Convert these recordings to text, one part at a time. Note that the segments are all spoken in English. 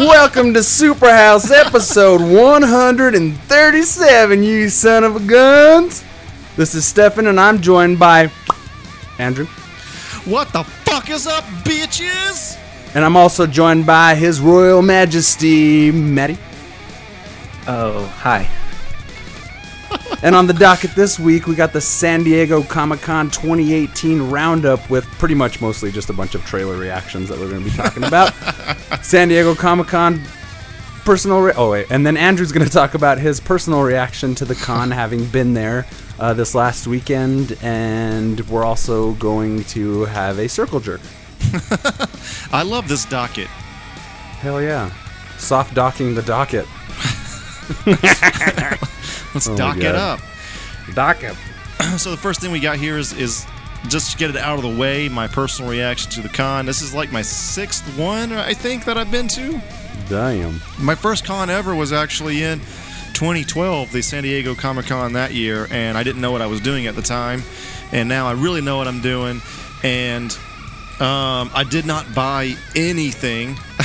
Welcome to Superhouse episode 137, you son of a guns. This is Stefan, and I'm joined by Andrew. What the fuck is up, bitches? And I'm also joined by His Royal Majesty, Maddie. Oh, hi. And on the docket this week, we got the San Diego Comic Con 2018 roundup with pretty much mostly just a bunch of trailer reactions that we're going to be talking about. San Diego Comic Con personal. Re- oh wait, and then Andrew's going to talk about his personal reaction to the con, having been there uh, this last weekend, and we're also going to have a circle jerk. I love this docket. Hell yeah, soft docking the docket. Let's Oh dock it up. Dock it. So the first thing we got here is is just to get it out of the way, my personal reaction to the con. This is like my sixth one, I think, that I've been to. Damn. My first con ever was actually in 2012, the San Diego Comic Con that year, and I didn't know what I was doing at the time. And now I really know what I'm doing. And um, I did not buy anything,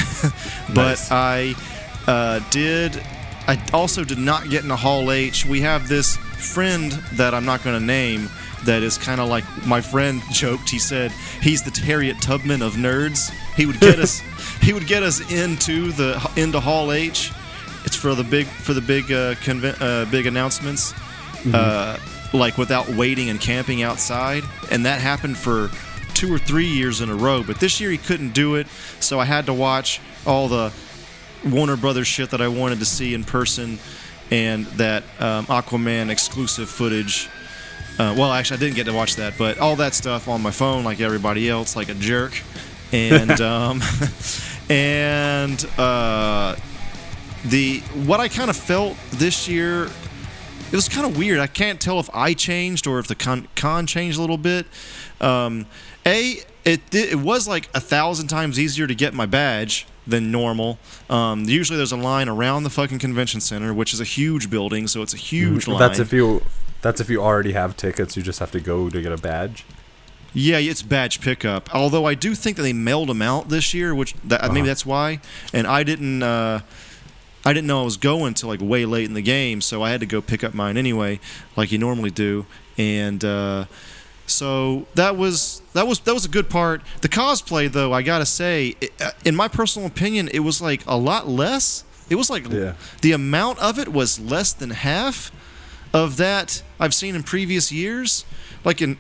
but Nice. I uh, did. I also did not get into Hall H. We have this friend that I'm not going to name that is kind of like my friend joked. He said he's the Harriet Tubman of nerds. He would get us. He would get us into the into Hall H. It's for the big for the big uh, conven- uh, big announcements, uh, like without waiting and camping outside, and that happened for two or three years in a row. But this year he couldn't do it, so I had to watch all the Warner Brothers shit that I wanted to see in person, and that um, Aquaman exclusive footage. Uh, well, actually, I didn't get to watch that, but all that stuff on my phone, like everybody else, like a jerk, and um, and uh, the what I kind of felt this year, it was kind of weird. I can't tell if I changed or if the con, con changed a little bit. Um, a it it was like a thousand times easier to get my badge than normal. Um, usually there's a line around the fucking convention center, which is a huge building, so it's a huge line. That's if you. That's if you already have tickets. You just have to go to get a badge. Yeah, it's badge pickup. Although I do think that they mailed them out this year, which that, maybe Uh-huh. that's why. And I didn't, uh, I didn't know I was going till like way late in the game, so I had to go pick up mine anyway, like you normally do. And uh, so that was that was that was a good part. The cosplay, though, I gotta say, it, uh, in my personal opinion, it was like a lot less. It was like Yeah. the amount of it was less than half of that I've seen in previous years. Like in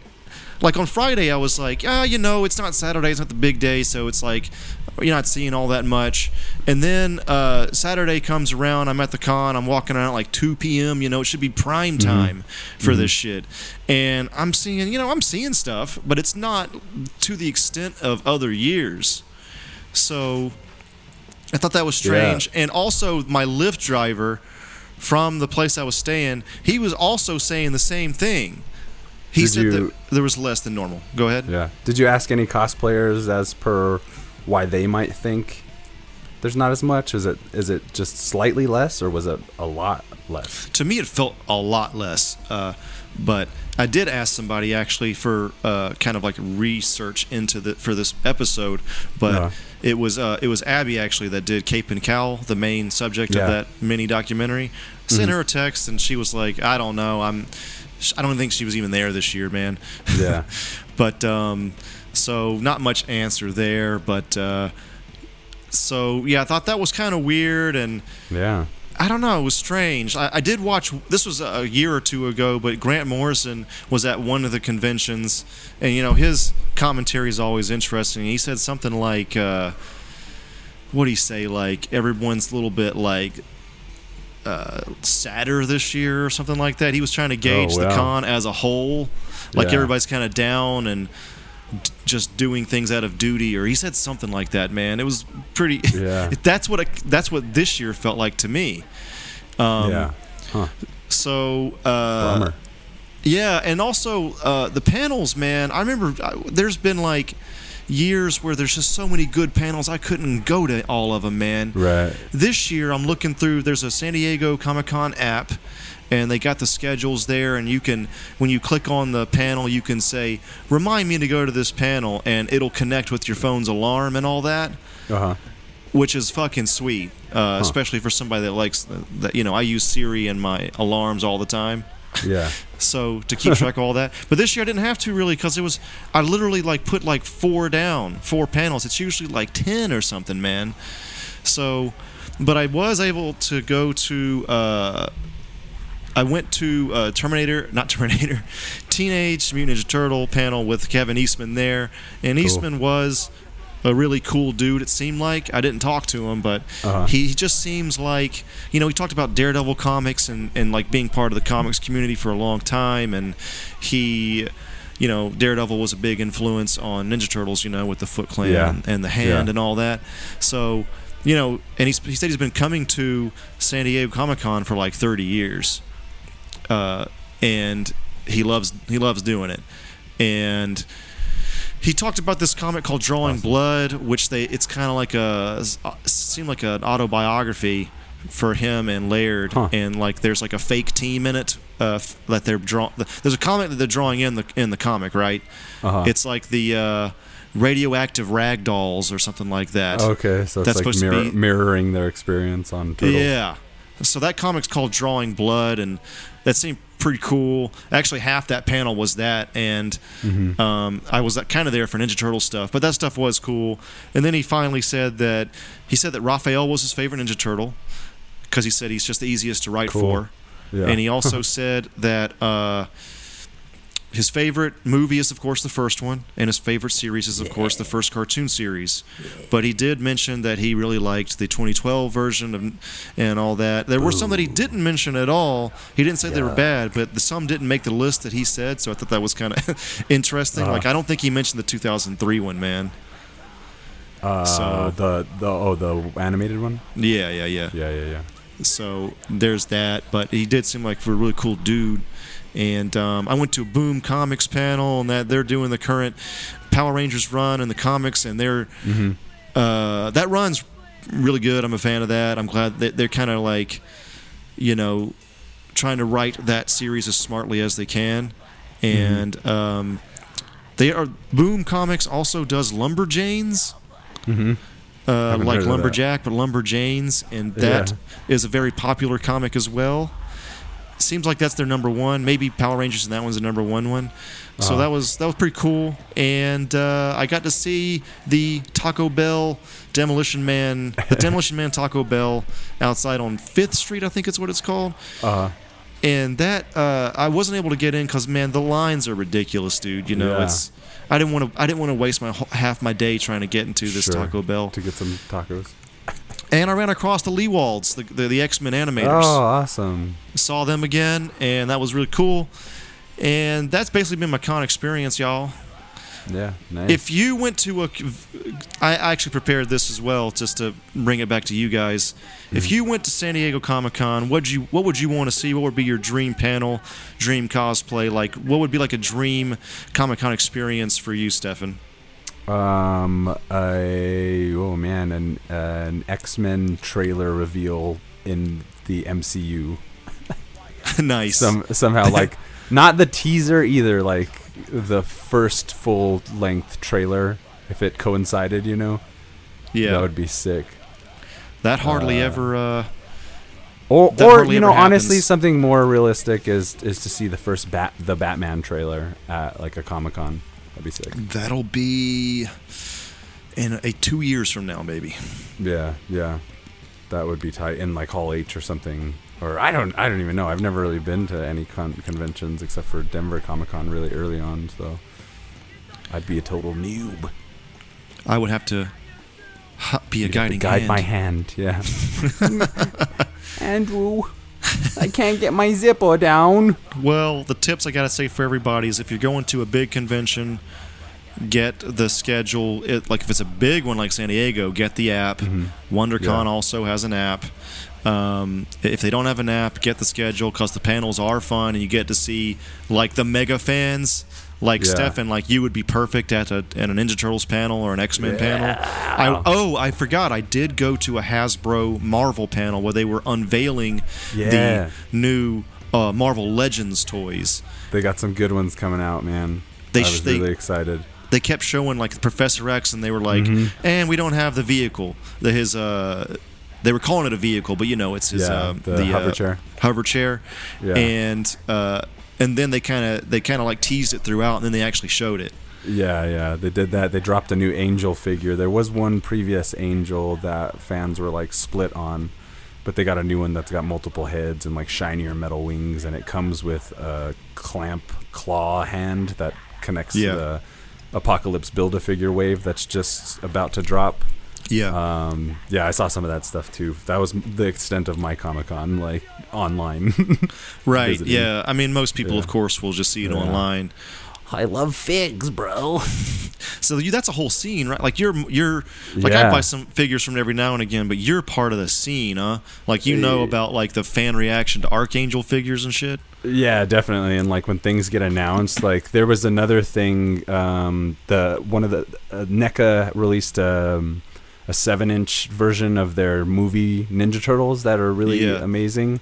like on Friday, I was like, ah, you know, it's not Saturday, it's not the big day, so it's like you're not seeing all that much. And then uh, Saturday comes around, I'm at the con, I'm walking around at like 2 p.m. You know, it should be prime time for this shit, and I'm seeing, you know, I'm seeing stuff, but it's not to the extent of other years. So I thought that was Yeah. strange. And also, my Lyft driver from the place I was staying, he was also saying the same thing. He Did said you- that there was less than normal. Go ahead. Yeah. Did you ask any cosplayers as per why they might think there's not as much? Is it is it just slightly less or was it a lot less? To me, it felt a lot less. Uh, but I did ask somebody actually for uh, kind of like research into the for this episode, but Yeah. it was uh, it was Abby actually that did Cape and Cowl, the main subject Yeah. of that mini documentary. Sent her a text and she was like, "I don't know, I'm." I don't think she was even there this year, man. Yeah. but um, so not much answer there. But uh, so yeah, I thought that was kind of weird, and Yeah. I don't know, it was strange. I, I did watch. This was a year or two ago, but Grant Morrison was at one of the conventions, and you know his commentary is always interesting. He said something like, uh, "What do he say? Like everyone's a little bit like." Uh, sadder this year or something like that. He was trying to gauge the wow. con as a whole, like Yeah. everybody's kind of down and d- just doing things out of duty, or he said something like that. Man, it was pretty. Yeah. that's what it, that's what this year felt like to me. Um, yeah. Huh. So uh, Bummer. yeah, and also uh, the panels, man. I remember uh, there's been like years where there's just so many good panels. I couldn't go to all of them, man. Right. This year, I'm looking through. There's a San Diego Comic Con app, and they got the schedules there. And you can, when you click on the panel, you can say, "Remind me to go to this panel," and it'll connect with your phone's alarm and all that. Uh huh. which is fucking sweet, uh, especially for somebody that likes that. You know, I use Siri in my alarms all the time. Yeah. so to keep track of all that. But this year I didn't have to really because it was I literally like put like four down, four panels. It's usually like ten or something, man. So, but I was able to go to. Uh, I went to uh, Terminator, not Terminator, Teenage Mutant Ninja Turtle panel with Kevin Eastman there, and Cool. Eastman was a really cool dude. It seemed like I didn't talk to him, but Uh-huh. he just seems like you know he talked about Daredevil comics and and like being part of the comics community for a long time, and he. You know, Daredevil was a big influence on Ninja Turtles. You know, with the Foot Clan Yeah. and the Hand Yeah. and all that. So, you know, and he's, he said he's been coming to San Diego Comic Con for like 30 years, uh, and he loves he loves doing it. And he talked about this comic called Drawing Blood, which they it's kind of like a seemed like an autobiography for him and Laird, Huh. and like there's like a fake team in it uh, that they're draw. There's a comic that they're drawing in the in the comic, right? Uh-huh. It's like the uh, radioactive rag dolls or something like that. Okay, so it's That's like supposed to mirror, be- mirroring their experience on Turtles. Yeah. So that comic's called Drawing Blood, and that seemed pretty cool. Actually, half that panel was that, and Mm-hmm. um, I was kind of there for Ninja Turtle stuff, but that stuff was cool. And then he finally said that he said that Raphael was his favorite Ninja Turtle because he said he's just the easiest to write Cool. for. Yeah. And he also said that uh, his favorite movie is, of course, the first one, and his favorite series is, of course, the first cartoon series. But he did mention that he really liked the 2012 version of, and all that. There were some that he didn't mention at all. He didn't say they were bad, but the, some didn't make the list that he said. So I thought that was kind of interesting. Uh-huh. Like I don't think he mentioned the 2003 one, man. uh, so- the the oh the animated one. Yeah, yeah, yeah. Yeah, yeah, yeah. So there's that. But he did seem like a really cool dude. And um, I went to a Boom Comics panel, and that they're doing the current Power Rangers run in the comics, and they're Mm-hmm. uh, that run's really good. I'm a fan of that. I'm glad that they're kind of like, you know, trying to write that series as smartly as they can, and um, they are Boom Comics also does Lumberjanes Mm-hmm. uh, like. Lumberjack, but Lumberjanes, and that is Yeah. a very popular comic as well. Seems like that's their number one. Maybe Power Rangers and that one's the number one one. So Uh-huh. that was that was pretty cool, and uh, I got to see the Taco Bell Demolition Man, the Demolition Man Taco Bell outside on Fifth Street, I think it's what it's called. Uh, And that uh, I wasn't able to get in because man, the lines are ridiculous, dude. You know, Yeah. it's I didn't want to I didn't want to waste my half my day trying to get into this Sure. Taco Bell. to get some tacos. And I ran across the Lewalds, the, the, the X Men animators. Oh, awesome. Saw them again, and that was really cool. And that's basically been my con experience, y'all. Yeah, nice. If you went to a. I actually prepared this as well, just to bring it back to you guys. If hmm. you went to San Diego Comic Con, what you what would you want to see? What would be your dream panel, dream cosplay? Like, what would be like a dream Comic Con experience for you, Stefan? Um, a oh man, an an X Men trailer reveal in the MCU. nice. Some somehow like not the teaser either, like the first full length trailer. If it coincided, you know, yeah, that would be sick. that hardly uh, ever. Uh, Or, or you know, honestly, something more realistic is is to see the first bat the Batman trailer at like a Comic Con. That'd be sick. That'll be in a two years from now, maybe. Yeah, yeah, that would be tight in like Hall H or something. Or I don't, I don't even know. I've never really been to any con- conventions except for Denver Comic Con really early on. So I'd be a total noob. I would have to hu- be a You'd have to guiding guide hand. my hand. Yeah. Andrew, I can't get my zipper down. Well, the tips I gotta say for everybody is if you're going to a big convention, get the schedule. It, like if it's a big one like San Diego, get the app. WonderCon Yeah. also has an app. Um, if they don't have an app, get the schedule because the panels are fun and you get to see like the mega fans. Like Yeah. Stefan, like you would be perfect at a at a Ninja Turtles panel or an X Men panel. I, oh, I forgot. I did go to a Hasbro Marvel panel where they were unveiling Yeah. the new uh, Marvel Legends toys. They got some good ones coming out, man. They I was they- really excited. they kept showing like Professor X, and they were like, Mm-hmm. "And we don't have the vehicle." The his uh, they were calling it a vehicle, but you know it's his Yeah, um, the hover uh, chair. hover chair, Yeah. and uh, and then they kind of they kind of like teased it throughout, and then they actually showed it. Yeah, yeah, they did that. They dropped a new Angel figure. There was one previous Angel that fans were like split on, but they got a new one that's got multiple heads and like shinier metal wings, and it comes with a clamp claw hand that connects Yeah. to the Apocalypse Build a Figure wave that's just about to drop. Yeah, Um, yeah, I saw some of that stuff too. That was the extent of my Comic Con, like online. right. visiting. Yeah, I mean most people, Yeah. of course, will just see it Yeah. online. I love figs, bro. So you that's a whole scene, right? Like you're you're like Yeah. I buy some figures from every now and again, but you're part of the scene, huh? Like you know about like the fan reaction to Archangel figures and shit. Yeah, definitely. And like when things get announced, like there was another thing. Um, the one of the uh, NECA released um, a seven-inch version of their movie Ninja Turtles that are really Yeah. amazing.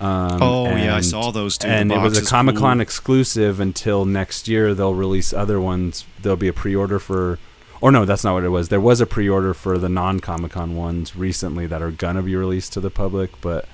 Um, oh yeah, I saw those too. And it was a Comic Con cool. exclusive until next year. They'll release other ones. There'll be a pre-order for, or no, that's not what it was. There was a pre-order for the non-Comic Con ones recently that are gonna be released to the public, but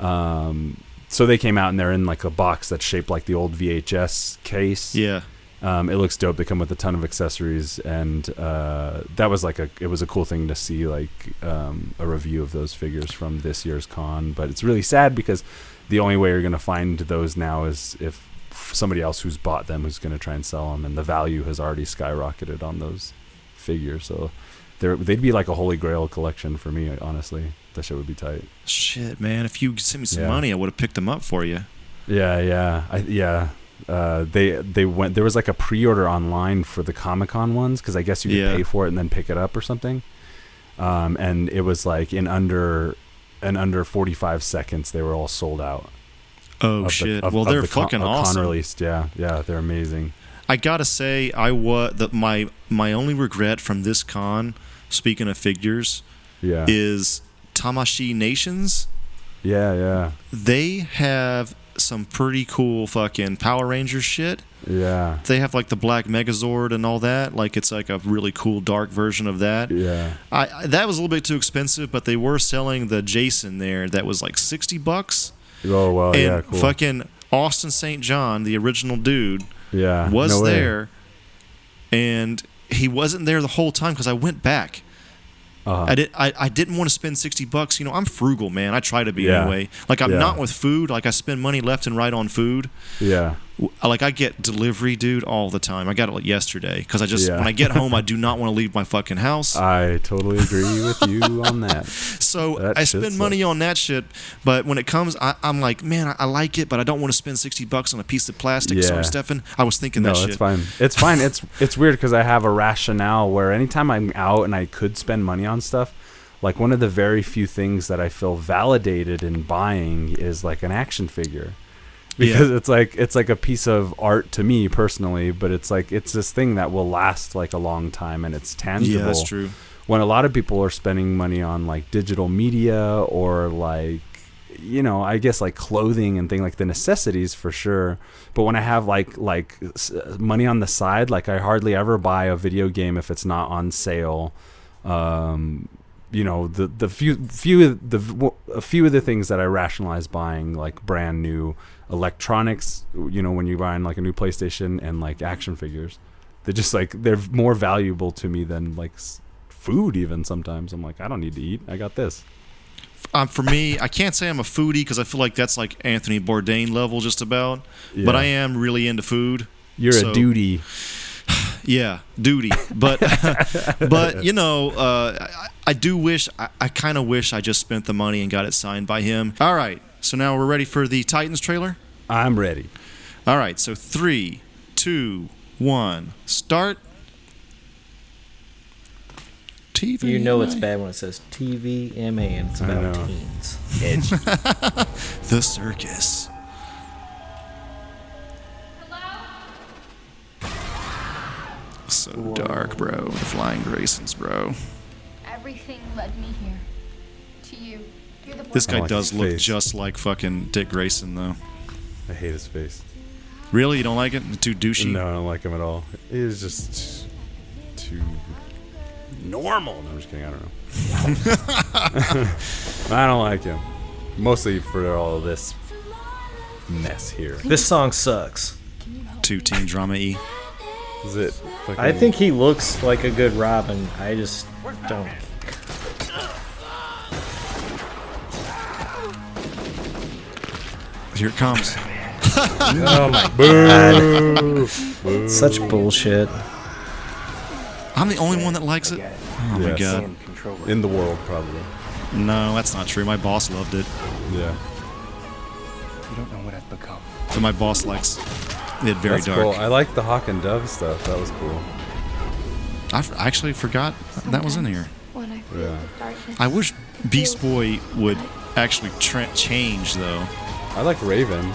um, so they came out and they're in like a box that's shaped like the old VHS case. Yeah. Um, it looks dope. They come with a ton of accessories, and uh, that was like a it was a cool thing to see like um, a review of those figures from this year's con. But it's really sad because the only way you're gonna find those now is if somebody else who's bought them who's gonna try and sell them, and the value has already skyrocketed on those figures. So they're, they'd be like a holy grail collection for me. Honestly, that shit would be tight. Shit, man! If you sent me some Yeah. money, I would have picked them up for you. Yeah, yeah, I, yeah. Uh, they they went. There was like a pre-order online for the Comic Con ones because I guess you could Yeah. pay for it and then pick it up or something. Um, and it was like in under in under 45 seconds they were all sold out. Oh of the- shit! of- well, of they're the fucking con awesome. released. Yeah, yeah, they're amazing. I gotta say, I was that my my only regret from this con, speaking of figures, Yeah, is Tamashii Nations. yeah, yeah, They have some pretty cool fucking Power Ranger shit. yeah, They have like the Black Megazord and all that. Like it's like a really cool dark version of that. yeah. I, I that was a little bit too expensive, but they were selling the Jason there that was like sixty bucks. Oh well, and yeah, cool. fucking Austin St. John, the original dude, yeah, was no there, and he wasn't there the whole time because I went back. Uh-huh. I did. I, I didn't want to spend sixty bucks. You know, I'm frugal, man. I try to be Yeah. anyway. Like I'm Yeah. not with food. Like I spend money left and right on food. Yeah, Like I get delivery, dude, all the time. I got it like yesterday because I just Yeah. when I get home, I do not want to leave my fucking house. I totally agree with you on that. so that I spend money on that shit. But when it comes, I, I'm like, man, I, I like it, but I don't want to spend sixty bucks on a piece of plastic. Yeah. Sorry, Stefan. I was thinking No, that it's fine. It's fine. It's it's weird because I have a rationale where anytime I'm out and I could spend money on stuff, like one of the very few things that I feel validated in buying is like an action figure. Because it's like it's like a piece of art to me personally, but it's like it's this thing that will last like a long time and it's tangible Yeah, that's true. when a lot of people are spending money on like digital media or like you know i guess like clothing and thing like the necessities for sure but when i have like like money on the side like i hardly ever buy a video game if it's not on sale. Um you know the the few few of the a few of the things that i rationalize buying like brand new electronics you know when you're buying like a new playstation and like action figures they're just like they're more valuable to me than like food even sometimes i'm like i don't need to eat i got this Um, for me, I can't say I'm a foodie because I feel like that's like Anthony Bourdain level just about. But I am really into food. you're So- a duty Yeah, duty. But but you know, uh, I, I do wish. I, I kind of wish I just spent the money and got it signed by him. All right. So now we're ready for the Titans trailer. i'm ready All right. So three, two, one, start. TV. You know it's bad when it says TVMA and it's I about know. teens. The circus. So dark, bro. The flying Graysons, bro. Everything led me here. This guy like does look face. just like fucking Dick Grayson, though. i hate his face Really? You don't like it? Too douchey? no i don't like him at all he's just too normal. No, I'm just kidding. I don't know. I don't like him. Mostly for all of this mess here. This song sucks. Too teen drama y. Is it? Fucking, I think he looks like a good Robin. I just don't. Here it comes. Oh my god. Such bullshit. I'm the only one that likes it. Oh my god. in the world probably. No, that's not true. My boss loved it. Yeah. You don't know what I've become. But my boss likes it very That's dark. cool. I like the Hawk and Dove stuff. That was cool. I f- I actually forgot that was in here. When I feel Yeah. darkness, I wish Beast Boy would actually tra- change though. I like Raven.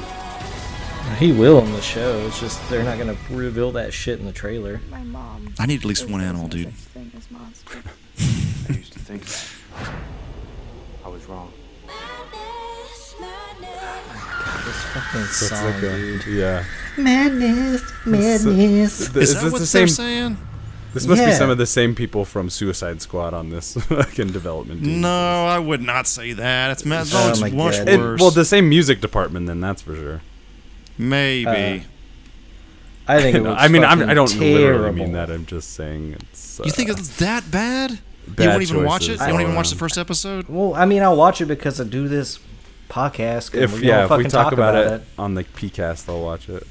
He will in the show. It's just they're not gonna reveal that shit in the trailer. my mom. I need at least one animal, dude. such thing as monsters. I used to think that. I was wrong. This fucking song, like a- dude. yeah. Madness, madness. Is, Is, this that what same? they're saying? This must be some of the same people from Suicide Squad on this fucking development team. No, I would not say that. It's ma- Oh it's my much God. And- worse. well, the same music department, then that's for sure. Maybe. I think it No, looks I mean, I'm, I don't literally mean that. I'm just saying it's. Uh, you think it's that bad? you won't even watch it. You won't even watch the first episode. Well, I mean, I'll watch it because I do this podcast. And if we yeah, if we fucking talk, about, it, on the PCast, I'll watch it.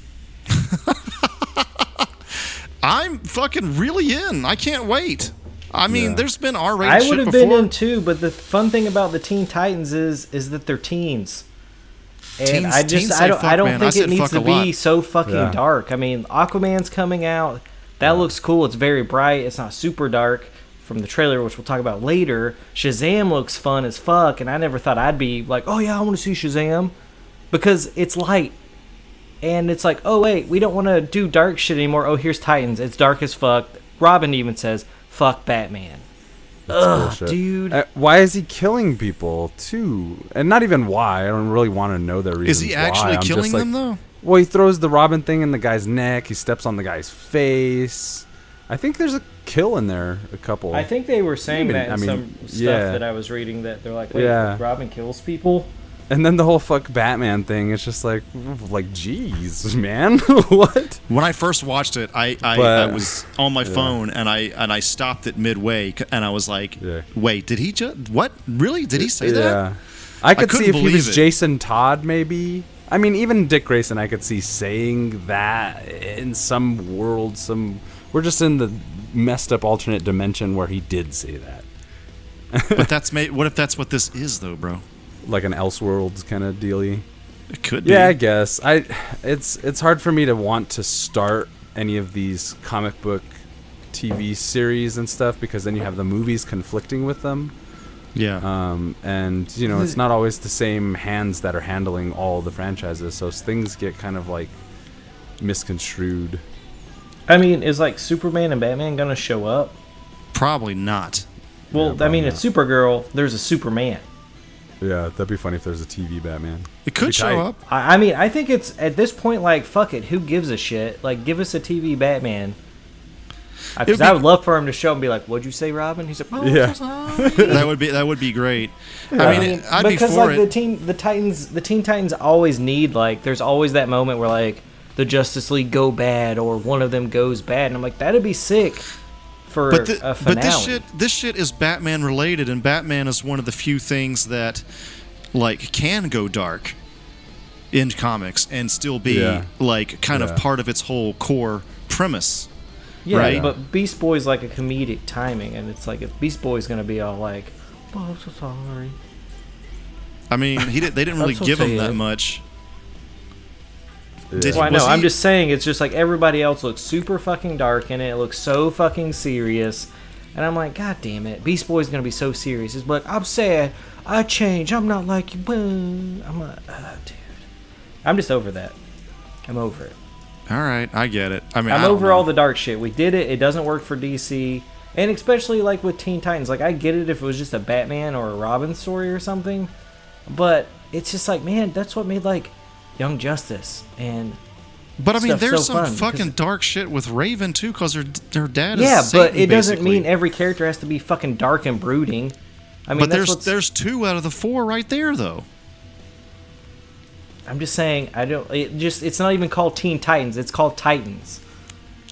I'm fucking really in. I can't wait. I mean, Yeah. there's been R-rated I would have been in too, but the fun thing about the Teen Titans is is that they're teens. And Teens- I just teens I say don't fuck, I don't man. Think said it needs to be so fucking Yeah. dark. I mean, Aquaman's coming out. That looks cool. It's very bright. It's not super dark from the trailer, which we'll talk about later. Shazam looks fun as fuck, and I never thought I'd be like, oh yeah, I want to see Shazam because it's light. And it's like, oh wait, we don't want to do dark shit anymore. Oh, here's Titans. It's dark as fuck. Robin even says, "Fuck Batman." Ugh, bullshit. dude. Uh, why is he killing people too? And not even why. I don't really want to know the reason. Is he actually killing them though? Well, he throws the Robin thing in the guy's neck. He steps on the guy's face. I think there's a kill in there. A couple. I think they were saying Maybe- that in I mean, some stuff yeah. that I was reading that they're like, wait, Yeah. Robin kills people. And then the whole fuck Batman thing. It's just like, like, jeez, man, what? When I first watched it, I I, But- I was on my phone and I and I stopped it midway and I was like, Yeah. "Wait, did he just what? Really? Did he say that?" I could see if he was it. Jason Todd, maybe. I mean, even Dick Grayson, I could see saying that in some world. Some we're just in the messed up alternate dimension where he did say that, But that's ma- what if that's what this is though, bro? Like an Elseworlds kind of dealy. It could be. Yeah, I guess. I it's it's hard for me to want to start any of these comic book TV series and stuff because then you have the movies conflicting with them. Yeah. um, and you know it's not always the same hands that are handling all the franchises so things get kind of like misconstrued I mean, is like Superman and Batman gonna show up? Probably not. Well, I probably mean, it's Supergirl. There's a Superman. Yeah that'd be funny if there's a tv batman It could show up. I, I mean, I think it's at this point like, fuck it. Who gives a shit? Like, give us a TV Batman. Because would I would love for him to show and be like, "What'd you say, Robin?" He's like, "Oh, Yeah. that would be that would be great. I mean, it- I'd be because for like it. the teen, the Titans, the Teen Titans always need like. There's always that moment where like the Justice League go bad or one of them goes bad, and I'm like, that'd be sick for but, the, a finale. but this shit this shit is Batman related, and Batman is one of the few things that like can go dark in comics and still be Yeah. like kind Yeah. of part of its whole core premise. yeah, right? but Beast Boy's like a comedic timing, and it's like if Beast Boy's gonna be all like, "Oh, I'm so sorry." I mean, he did, they didn't really give him that much. Yeah. Did Well, I Was know. I'm just saying, it's just like everybody else looks super fucking dark in it. It looks so fucking serious. And I'm like, God damn it. Beast Boy's going to be so serious. He's like, I'm sad. I change. I'm not like you. I'm like, oh, dude. I'm just over that. I'm over it. All right, I get it. I mean, I'm I over know. all the dark shit. We did it. It doesn't work for DC. And especially like with Teen Titans. Like, I get it if it was just a Batman or a Robin story or something. But it's just like, man, that's what made like Young Justice and But I mean, there's so some fucking dark shit with Raven too, because her her dad is Yeah, but Satan, it doesn't basically. mean every character has to be fucking dark and brooding. I mean, but there's what's, there's two out of the four right there though. I'm just saying, I don't. It just it's not even called Teen Titans. It's called Titans.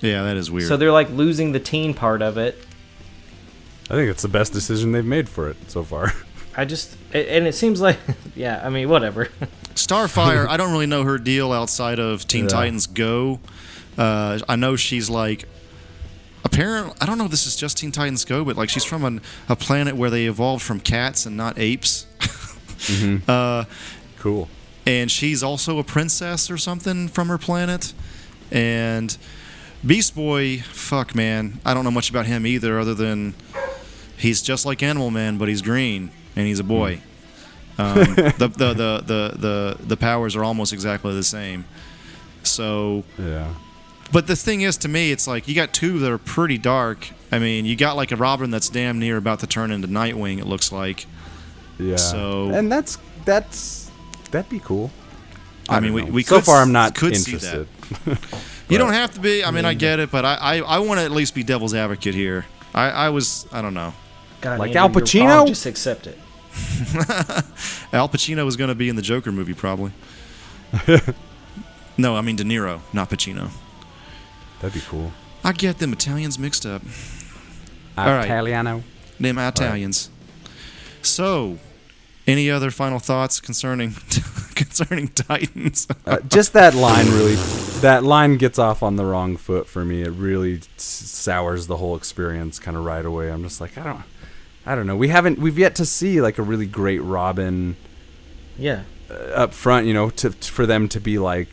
Yeah, that is weird. So they're like losing the teen part of it. I think it's the best decision they've made for it so far. I just and it seems like yeah. I mean, whatever. Starfire, I don't really know her deal outside of Teen Yeah. Titans Go. Uh, I know she's like. Apparently, I don't know if this is just Teen Titans Go, but like she's from an, a planet where they evolved from cats and not apes. uh, cool. and she's also a princess or something from her planet. And Beast Boy, fuck man, I don't know much about him either, other than he's just like Animal Man, but he's green and he's a boy. Um, the, the, the, the, the, the powers are almost exactly the same. So, Yeah. but the thing is, to me, it's like you got two that are pretty dark. I mean, you got like a Robin that's damn near about to turn into Nightwing. It looks like. Yeah. So- and that's that's that'd be cool. I, don't mean, we, we so could far I'm not could see that. interested. You don't have to be. I mean, I get it, but I I, I want to at least be devil's advocate here. I, I was I don't know. God, Like Andrew, Al Pacino? Just accept it. Al Pacino was going to be in the Joker movie probably. no, I mean De Niro, not Pacino. That'd be cool. I get them Italians mixed up. All right. Italiano. Them Italians. So, any other final thoughts concerning concerning Titans? Uh, just that line really that line gets off on the wrong foot for me. It really sours the whole experience kind of right away. I'm just like, I don't I don't know. We haven't we've yet to see like a really great Robin Yeah. uh, up front, you know, to for them to be like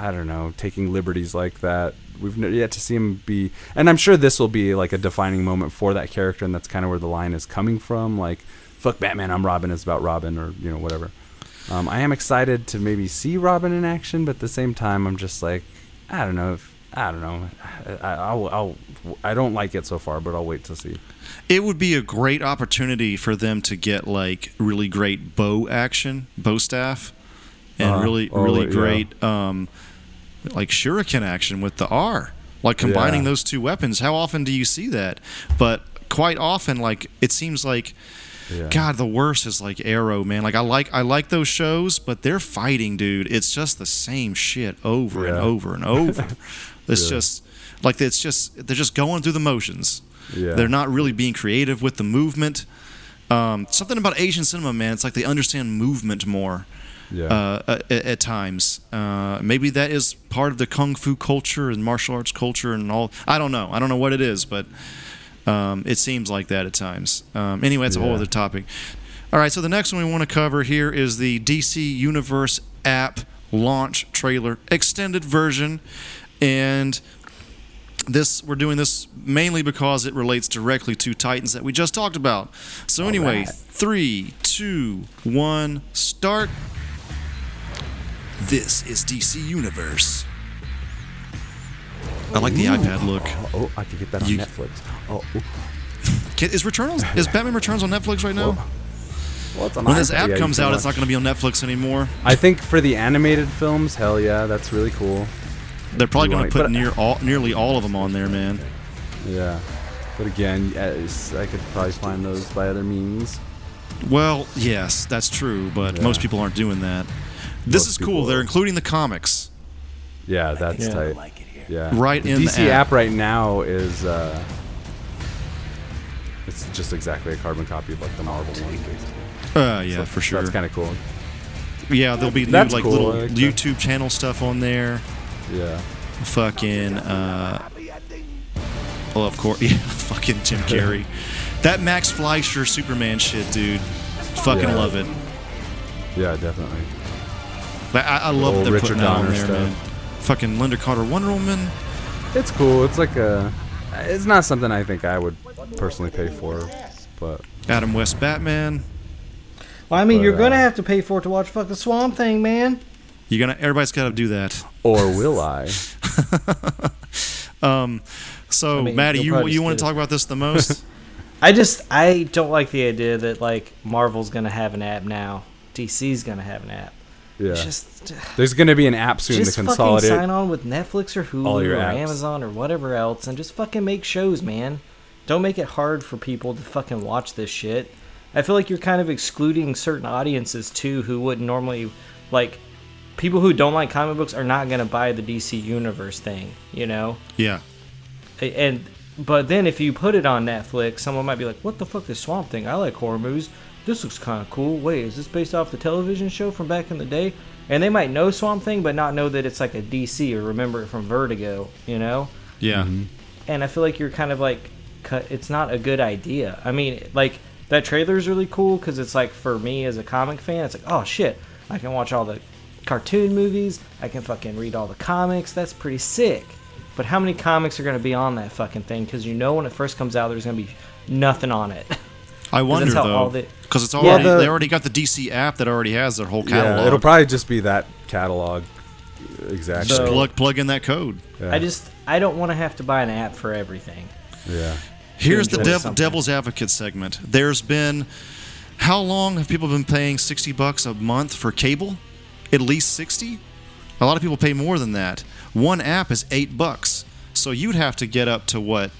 I don't know, taking liberties like that. We've yet to see him be, and I'm sure this will be like a defining moment for that character, and that's kind of where the line is coming from. Like, "Fuck Batman, I'm Robin" It's about Robin, or you know, whatever. Um, I am excited to maybe see Robin in action, but at the same time, I'm just like, I don't know if I don't know. I, I'll, I'll I don't like it so far, but I'll wait to see. It would be a great opportunity for them to get like really great bow action, bow staff, and Uh-huh. really Oh, really yeah. great um, like shuriken action with the R. Like combining Yeah. those two weapons. How often do you see that? But quite often, like it seems like Yeah. God, the worst is like Arrow, man. Like I like I like those shows, but they're fighting, dude. It's just the same shit over and over and over. it's Yeah. just like it's just they're just going through the motions. Yeah. They're not really being creative with the movement. Um, something about Asian cinema, man. It's like they understand movement more Yeah. uh, at, at times. Uh, maybe that is part of the kung fu culture and martial arts culture and all. I don't know. I don't know what it is, but um, it seems like that at times. Um, anyway, it's a whole other topic. All right, so the next one we want to cover here is the DC Universe app launch trailer extended version, and this we're doing this mainly because it relates directly to Titans that we just talked about. So anyway, right. three, two, one, start. This is DC Universe. I like the iPad look. Oh, oh, I can get that on You- Netflix. Oh, ooh. Is Returns is Batman Returns on Netflix right now? well, When this app Yeah, comes out, it's not going to be on Netflix anymore. I think for the animated films, hell yeah, that's really cool. They're probably You going to put but- near all, nearly all of them on there, man. Yeah. But again, yes, I could probably find those by other means. Well, yes, that's true, but Yeah. most people aren't doing that. This Most is cool. They're including the comics Yeah, that's Yeah. tight. Yeah. Right the in the DC app. app. right now is uh it's just exactly a carbon copy of like the Marvel one. basically. Uh, yeah, So for sure. That's kind of cool. yeah, there'll be new like cool, little I like that. YouTube channel stuff on there. Yeah. Fucking, uh, well, of course, yeah, fucking Jim Carrey. that Max Fleischer Superman shit, dude. Fucking Yeah. love it. Yeah, definitely. I, I I love that they're Richard putting that on there, stuff. man. Fucking Lynda Carter Wonder Woman. It's cool. It's like a it's not something I think I would personally pay for, but Adam West Batman. Well, I mean, But, you're gonna uh, have to pay for it to watch fucking Swamp Thing, man. You're gonna. Everybody's got to do that. or will I? Um, so, I mean, Maddie, you'll you want to talk about this the most? I just I don't like the idea that like Marvel's gonna have an app now. DC's gonna have an app. Yeah. Just uh, There's going to be an app soon just to fucking sign on with Netflix or Hulu all your or apps. Amazon or whatever else, and just fucking make shows, man. Don't make it hard for people to fucking watch this shit. I feel like you're kind of excluding certain audiences too, who wouldn't normally like. People who don't like comic books are not gonna buy the DC Universe thing, you know. Yeah. And but then if you put it on Netflix, someone might be like, "What the fuck is Swamp Thing? I like horror movies. This looks kind of cool. Wait, is this based off the television show from back in the day?" And they might know Swamp Thing, but not know that it's like a DC or remember it from Vertigo, you know. Yeah. Mm-hmm. And I feel like you're kind of like, cut. It's not a good idea. I mean, like that trailer is really cool because it's like for me as a comic fan, it's like, oh shit, I can watch all the cartoon movies. I can fucking read all the comics. That's pretty sick. But how many comics are going to be on that fucking thing? Because you know when it first comes out, there's going to be nothing on it. I wonder how though, because it's Yeah, already the- they already got the DC app that already has their whole catalog. Yeah, it'll probably just be that catalog. Exactly. just So- plug plug in that code. yeah. I just I don't want to have to buy an app for everything. yeah. Here's the dev- devil's advocate segment. There's been how long have people been paying 60 bucks a month for cable? At least 60? A lot of people pay more than that. One app is 8 bucks. So you'd have to get up to what?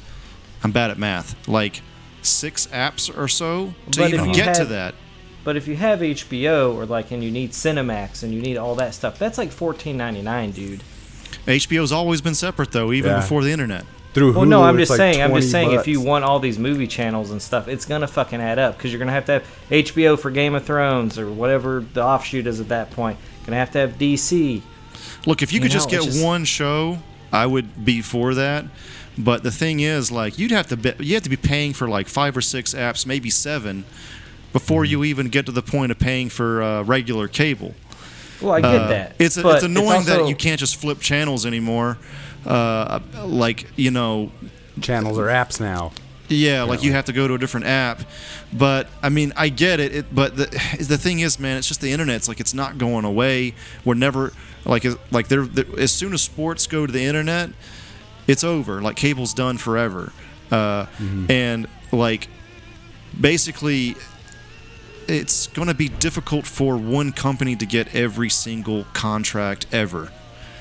I'm bad at math. Like 6 apps or so to But even you get to that. But if you have HBO or like and you need Cinemax and you need all that stuff, that's like fourteen ninety nine, dude. HBO's always been separate though, even Yeah. before the internet. Through Well, no, I'm just like saying. I'm just saying. If you want all these movie channels and stuff, it's gonna fucking add up because you're gonna have to have HBO for Game of Thrones or whatever the offshoot is at that point. Gonna have to have DC. Look, if you You could just get just- one show, I would be for that. But the thing is, like, you'd have to be, you have to be paying for like five or six apps, maybe seven, before Mm-hmm. you even get to the point of paying for uh, regular cable. Well, I get Uh, that. It's but it's annoying that also- you can't just flip channels anymore. Uh, like you know, channels or apps now. Yeah, like you have to go to a different app. But I mean, I get it. it but the the thing is, man, it's just the internet. It's like it's not going away. We're never like like they're, they as soon as sports go to the internet, it's over. Like cable's done forever. Uh, And like basically, it's going to be difficult for one company to get every single contract ever.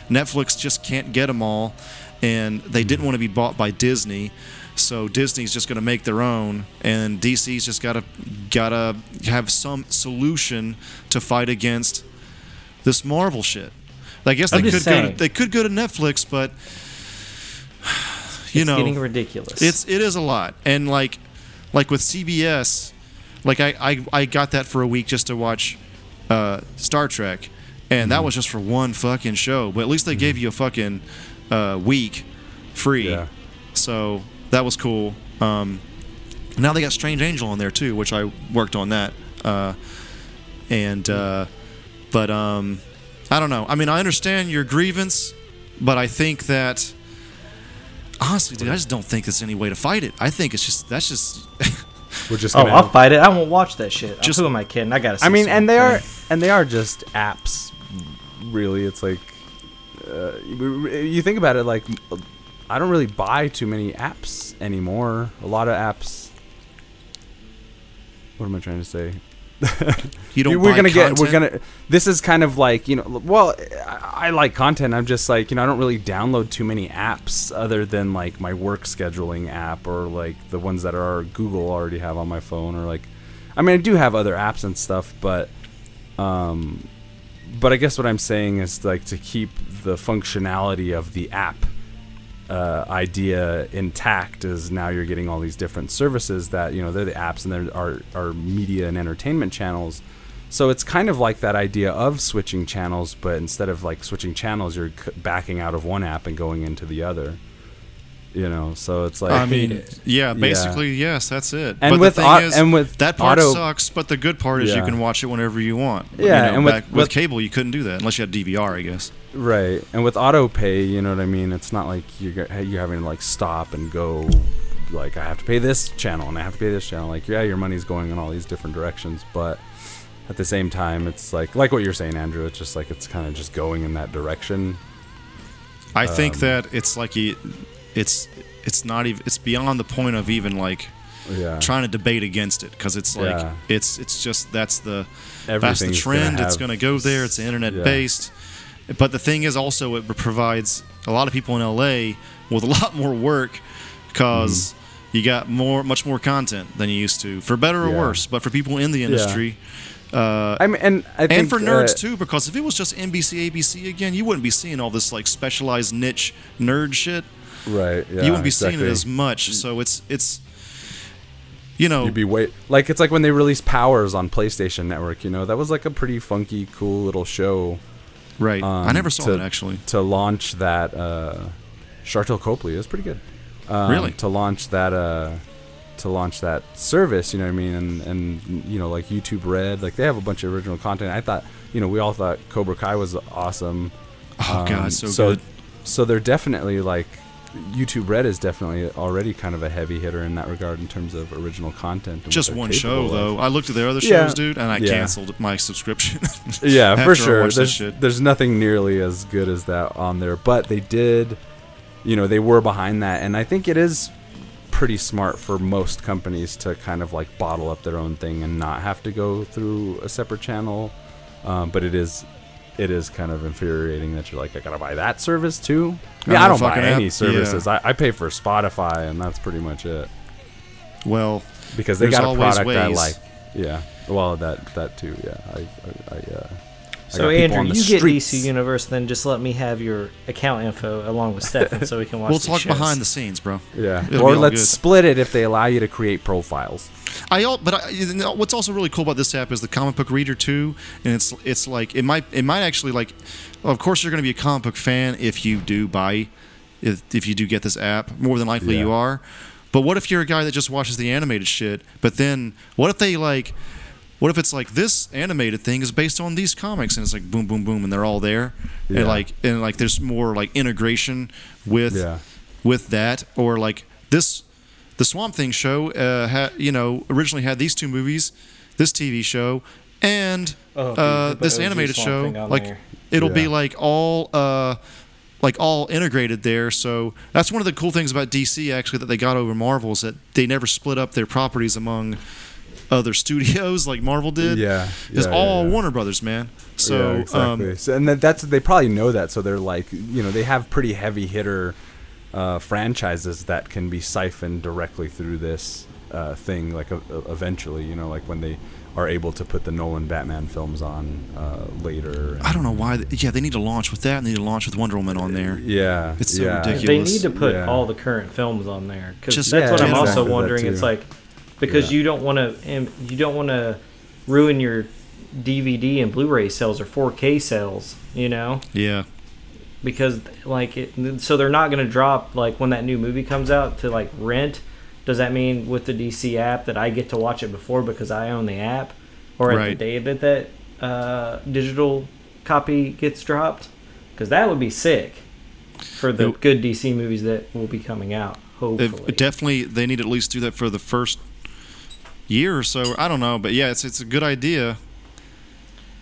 Netflix just can't get them all, and they didn't want to be bought by Disney, so Disney's just going to make their own, and DC's just got to gotta have some solution to fight against this Marvel shit. I guess they could go to, they could go to Netflix, but you it's know getting ridiculous. it's it is a lot, and like like with CBS, like I I, I got that for a week just to watch uh, Star Trek, and that was just for one fucking show. But at least they gave you a fucking uh, week free, Yeah. so that was cool. Um, now they got Strange Angel on there too, which I worked on that, uh, and uh, but um, I don't know. I mean, I understand your grievance, but I think that honestly, dude, I just don't think there's any way to fight it. I think it's just that's just We're just oh, gonna. I'll fight it. I won't watch that shit. Just- Who am I kidding? I gotta. See I mean, and they are and they are just apps. Really, it's like uh, you you think about it. Like, I don't really buy too many apps anymore. A lot of apps. What am I trying to say? you don't. we're gonna get. We're gonna. This is kind of like you know. Well, I, I like content. I'm just like you know. I don't really download too many apps other than like my work scheduling app or like the ones that are Google already have on my phone or like. I mean, I do have other apps and stuff, but. Um, but I guess what I'm saying is like to keep the functionality of the app uh, idea intact is now you're getting all these different services that you know they're the apps and there are are media and entertainment channels. So it's kind of like that idea of switching channels, but instead of like switching channels, you're c- backing out of one app and going into the other. You know, so it's like I mean, yeah, basically, yes, that's it. And but with the thing is, and with that part auto- sucks. But the good part is you can watch it whenever you want. Yeah, you know, and with- with, with- cable you couldn't do that unless you had DVR, I guess. Right, and with auto pay, you know what I mean. It's not like you're you're having to like stop and go, like I have to pay this channel and I have to pay this channel. Like yeah, your money's going in all these different directions, but at the same time, it's like like what you're saying, Andrew. It's just like it's kind of just going in that direction. I Um, think that it's like it's it's not even it's beyond the point of even like Yeah. trying to debate against it because it's like Yeah. it's it's just that's the that's the Everything's gonna trend. it's going to go there. It's internet Yeah. based. But the thing is, also, it provides a lot of people in LA with a lot more work because you got more, much more content than you used to, for better or Mm-hmm. Yeah. worse. But for people in the industry, uh, I mean, and I think and for nerds uh, too, because if it was just NBC, ABC again, you wouldn't be seeing all this like specialized niche nerd shit. Right. Yeah, you wouldn't be seeing it as much. So it's it's you know You'd be wait like it's like when they released Powers on PlayStation Network. You know, that was like a pretty funky, cool little show. Right. I um, never saw to- it actually. to launch that. Uh, Sharlto Copley is pretty good. Um, Really? to launch that. Uh, to launch that service, you know what I mean, and and you know like YouTube Red, like they have a bunch of original content. I thought, you know, we all thought Cobra Kai was awesome. Oh Um, god, so, so good. so they're definitely like YouTube Red is definitely already kind of a heavy hitter in that regard in terms of original content. Just one show of. though. I looked at their other Yeah. shows, dude, and I Yeah. canceled my subscription. Yeah, for sure. There's, there's nothing nearly as good as that on there, but they did, you know, they were behind that, and I think it is pretty smart for most companies to kind of like bottle up their own thing and not have to go through a separate channel. Um, but it is, it is kind of infuriating that you're like, I gotta buy that service too. Yeah, I Another don't buy any app? services. Yeah. I, I pay for Spotify, and that's pretty much it well, because they got a always product I like. Yeah, well, that that too. Yeah, I, I, I uh, So got Andrew, on the you get streets. DC Universe, then just let me have your account info along with Stefan, so we can watch. we'll talk shows. behind the scenes, bro. Yeah. It'll or let's good. split it if they allow you to create profiles. I al- but I, you know, what's also really cool about this app is the comic book reader too, and it's it's like it might it might actually like, of course you're going to be a comic book fan if you do buy, if if you do get this app, more than likely Yeah. you are. But what if you're a guy that just watches the animated shit? But then what if they like, what if it's like this animated thing is based on these comics and it's like boom boom boom and they're all there, Yeah. and like and like there's more like integration with Yeah. with that or like this the swamp thing show uh ha, you know originally had these two movies this tv show and Oh, uh this animated show like there. it'll be like all uh like all integrated there so that's one of the cool things about dc actually that they got over marvel is that they never split up their properties among other studios like marvel did Yeah, it's yeah, all yeah, yeah. warner brothers man so yeah, exactly. um so, and that, that's they probably know that, so they're like, you know, they have pretty heavy hitter uh, franchises that can be siphoned directly through this uh, thing, like uh, eventually, you know, like when they are able to put the Nolan Batman films on uh, later. i don't know why th- yeah they need to launch with that and they need to launch with wonder woman on there Yeah, It's so yeah. ridiculous. They need to put Yeah. all the current films on there because Just- that's Yeah, what I'm exactly also wondering. It's like because Yeah. you don't want to you don't want to ruin your DVD and Blu-ray sales or 4K sales, you know, yeah because like it, so they're not going to drop like when that new movie comes out to like rent. Does that mean with the DC app that I get to watch it before because I own the app, or at Right. the day that that uh, digital copy gets dropped? Because that would be sick for the It- good DC movies that will be coming out. Hopefully, definitely they need to at least do that for the first year or so. I don't know, but yeah, it's it's a good idea.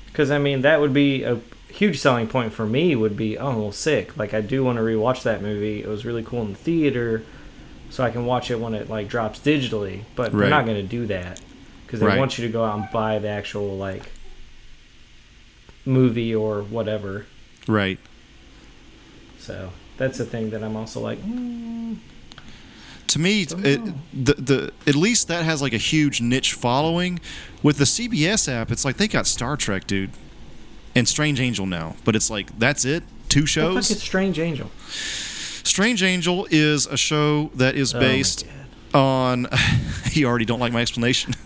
because I mean that would be a huge selling point for me. Would be oh well, sick. Like I do want to rewatch that movie. It was really cool in the theater, so I can watch it when it like drops digitally. But they're not going to do that because they Right. want you to go out and buy the actual like movie or whatever. Right. So that's the thing that I'm also like. mm, To me, it, the the at least that has like a huge niche following. With the CBS app, it's like they got Star Trek, dude, and Strange Angel now. But it's like that's it. Two What the shows. fuck is Strange Angel? Strange Angel is a show that is Oh based God. on. you already don't like my explanation.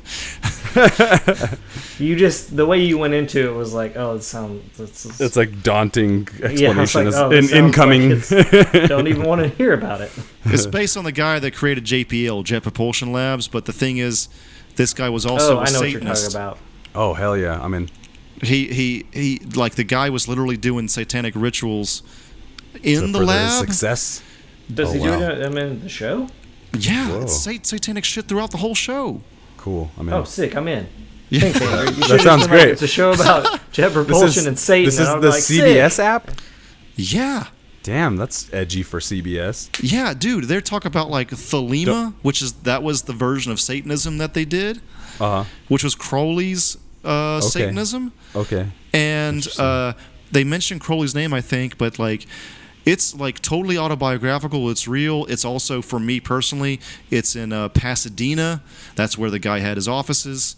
You just the way you went into it was like, oh, it sounds. It's, it's, It's like daunting Yeah, it's explanation like, oh, it in, incoming. like don't even want to hear about it. it's based on the guy that created JPL, Jet Propulsion Labs. But the thing is, this guy was oh, also oh, a I know what you're talking about. oh hell yeah! I mean, He he he. Like the guy was literally doing satanic rituals in so the for their lab. success. Does Oh, he wow. do it? I mean, the show. Yeah, Whoa. it's sat- satanic shit throughout the whole show. Cool. I mean, Oh, sick! I'm in. Yeah. Thanks, You That should've sounds been like, great. it's a show about jet propulsion is and Satan. this is I'm the like, CBS sick. app. Yeah, Damn, that's edgy for CBS. Yeah, dude, they're talking about like Thelema, which is that was the version of Satanism that they did, Uh huh. which was Crowley's uh, Satanism. Okay. and uh, they mentioned Crowley's name, I think, but like, it's like totally autobiographical. It's real. It's also for me personally. It's in uh, Pasadena. That's where the guy had his offices.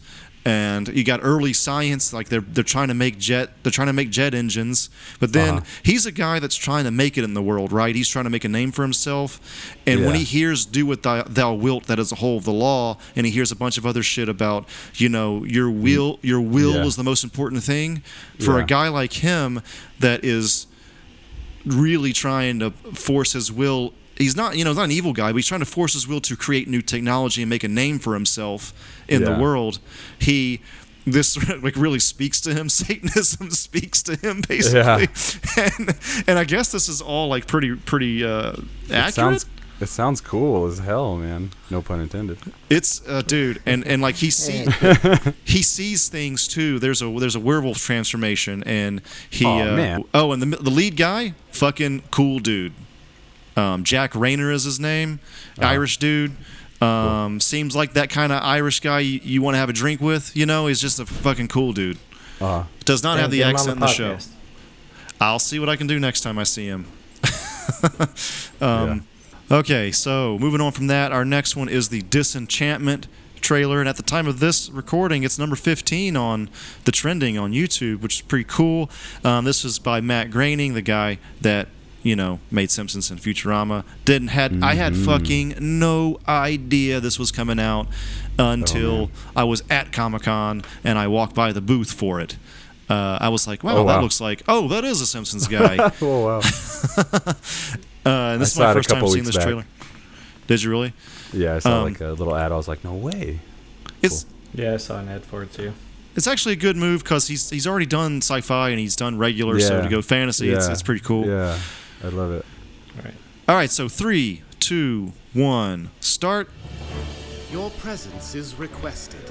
And you got early science, like they're they're trying to make jet they're trying to make jet engines, but then Uh-huh. he's a guy that's trying to make it in the world, right? He's trying to make a name for himself, and when he hears "Do what thou, thou wilt," that is the whole of the law, and he hears a bunch of other shit about you know your will your will Mm. Yeah. is the most important thing for a guy like him that is really trying to force his will he's not you know he's not an evil guy but he's trying to force his will to create new technology and make a name for himself in the world he this like really speaks to him satanism speaks to him basically yeah. and and i guess this is all like pretty pretty uh accurate It sounds it sounds cool as hell, man. No pun intended. It's uh, dude, and and like he see he sees things too. There's a there's a werewolf transformation, and he Aw, uh, man. oh, and the the lead guy, fucking cool dude. Um, Jack Reynor is his name, Uh-huh. Irish dude. Um, seems like that kind of Irish guy you, you want to have a drink with. You know, he's just a fucking cool dude. Uh, Does not have the Get him on accent in the show. I'll see what I can do next time I see him. um, Okay, so moving on from that, our next one is the Disenchantment trailer, and at the time of this recording, it's number 15 on the trending on YouTube, which is pretty cool. Um, this is by Matt Groening, the guy that you know made Simpsons and Futurama. Didn't had I had fucking no idea this was coming out until I was at Comic Con and I walked by the booth for it. Uh, I was like, wow, Oh, that wow. looks like oh, that is a Simpsons guy. oh wow. Uh, and this I is my first time seeing this back. trailer. Did you really? Yeah, I saw Um, like a little ad. I was like, no way. It's Yeah, I saw an ad for it too. it's actually a good move because he's he's already done sci-fi and he's done regular. So to go fantasy, it's, it's pretty cool. Yeah, I love it. All right. All right. so three, two, one, start. Your presence is requested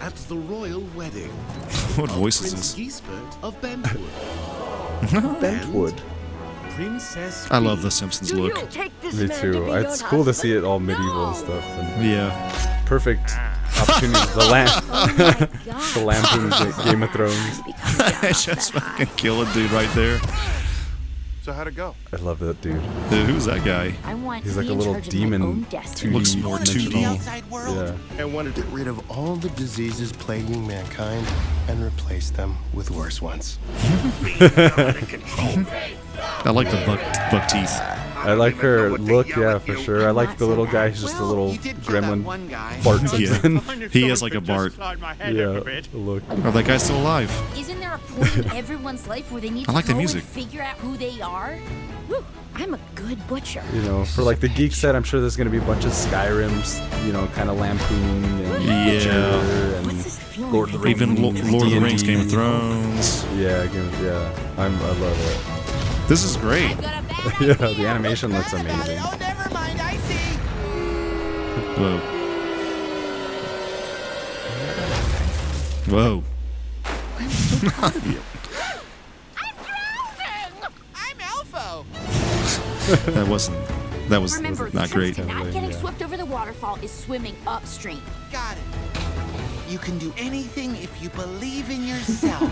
at the royal wedding What of voice is Prince this? Gisbert of Bentwood. Bentwood. Princess I love The Simpsons look. Me too. It's cool to see it all medieval and stuff. And Yeah, perfect opportunity. The lamp, Oh my the lampoon Ga- Game of Thrones. Be coming down I just that fucking kill a dude right there. So how'd it go? I love that dude. Dude, who's that guy? I want He's like a little charge of my own demon. 2D Looks more dimensional. 2D. Yeah. I want to get rid of all the diseases plaguing mankind and replace them with worse ones. I like the buck buck teeth. I like her look. Yeah, for sure. I like the little guy. He's just a little gremlin. Bart Simpson. Yeah, he has like a Bart. yeah. Look. Oh, that guy's still alive. Isn't there a point in everyone's life where they need I to the go music. and figure out who they are? Whew, I'm a good butcher. You know, for like the geek set, I'm sure there's gonna be a bunch of Skyrims. You know, kind of lampoon and Yeah. Witcher What's and this feeling? Lord of the Rings, Even Lord of the Rings, Game of Thrones. Yeah, Game of, yeah. I'm, I love it. This is great. I've got a bad Yeah, idea. the animation looks amazing. Oh, Whoa. Whoa. That wasn't. That was Remember, not the great. trick not getting yeah. swept over the waterfall is swimming upstream. Got it. You can do anything if you believe in yourself.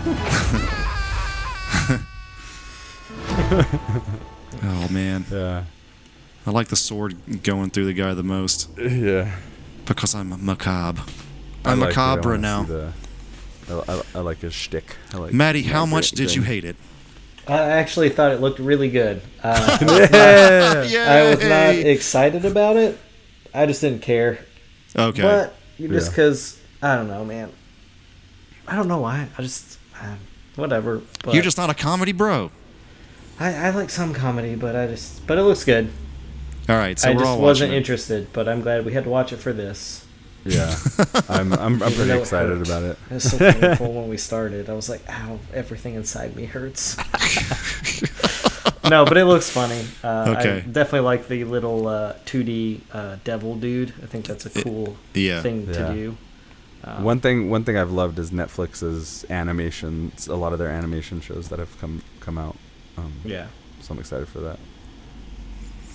Oh man, Yeah. I like the sword going through the guy the most Yeah. because I'm macabre. I I'm like it. Macabre now. the- I, I, I like his shtick. I like Maddie, how Matt much did you hate it? I actually thought it looked really good. Uh, Yeah. I was not excited about it. I just didn't care. Okay. But just Yeah. because I don't know, man. I don't know why. I just uh, whatever. But You're just not a comedy bro. I, I like some comedy, but I just but it looks good. All right, so I we're just all wasn't it. interested, but I'm glad we had to watch it for this. Yeah. I'm, I'm, I'm pretty though it excited about it. It was so painful when we started. I was like, ow, everything inside me hurts. no, but it looks funny. Uh, Okay. I definitely like the little uh, 2D uh, devil dude. I think that's a cool yeah. thing Yeah. to do. Um, One thing, one thing I've loved is Netflix's animations. A lot of their animation shows that have come come out. Um, Yeah. so I'm excited for that.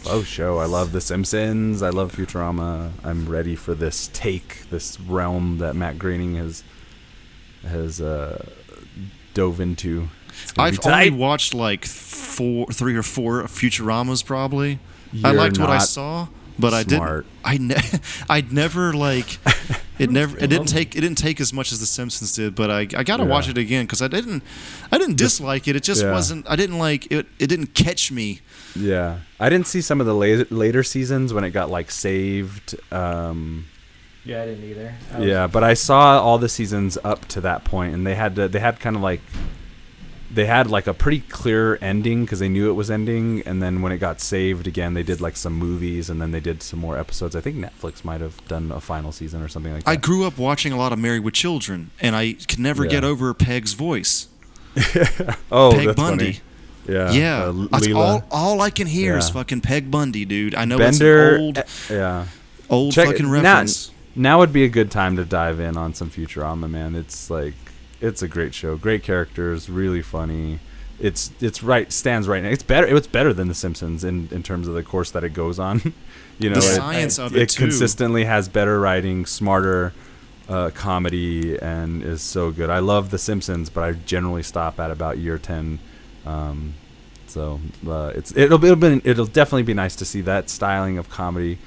Oh, show. I love The Simpsons. I love Futurama. I'm ready for this take, this realm that Matt Groening has has uh, dove into. It's gonna be I've only watched like four, three or four Futuramas probably. I You're liked what I saw, but smart. I didn't. I ne- I'd never like. It never. It didn't take. It didn't take as much as The Simpsons did, but I. I gotta Yeah. watch it again because I didn't. I didn't dislike it. It just Yeah. wasn't. I didn't like it. It didn't catch me. Yeah, I didn't see some of the later, later seasons when it got like saved. Um, Yeah, I didn't either. I yeah, but I saw all the seasons up to that point, and they had to, they had kind of like they had like a pretty clear ending because they knew it was ending, and then when it got saved again, they did like some movies, and then they did some more episodes. I think Netflix might have done a final season or something like that. I grew up watching a lot of Married with Children, and I could never get over Peg's voice. oh, Peg Bundy. funny. Yeah, Yeah, uh, that's all. All I can hear is fucking Peg Bundy, dude. I know Bender. it's an old, eh, yeah. old Check- fucking now- reference. Now would be a good time to dive in on some Futurama, man. It's like it's a great show, great characters, really funny. It's it's right stands right now. It's better. It's better than The Simpsons in in terms of the course that it goes on. you know, the it, science of it, it too. consistently has better writing, smarter uh, comedy, and is so good. I love The Simpsons, but I generally stop at about year ten. Um, so uh, it's it'll it'll be it'll definitely be nice to see that styling of comedy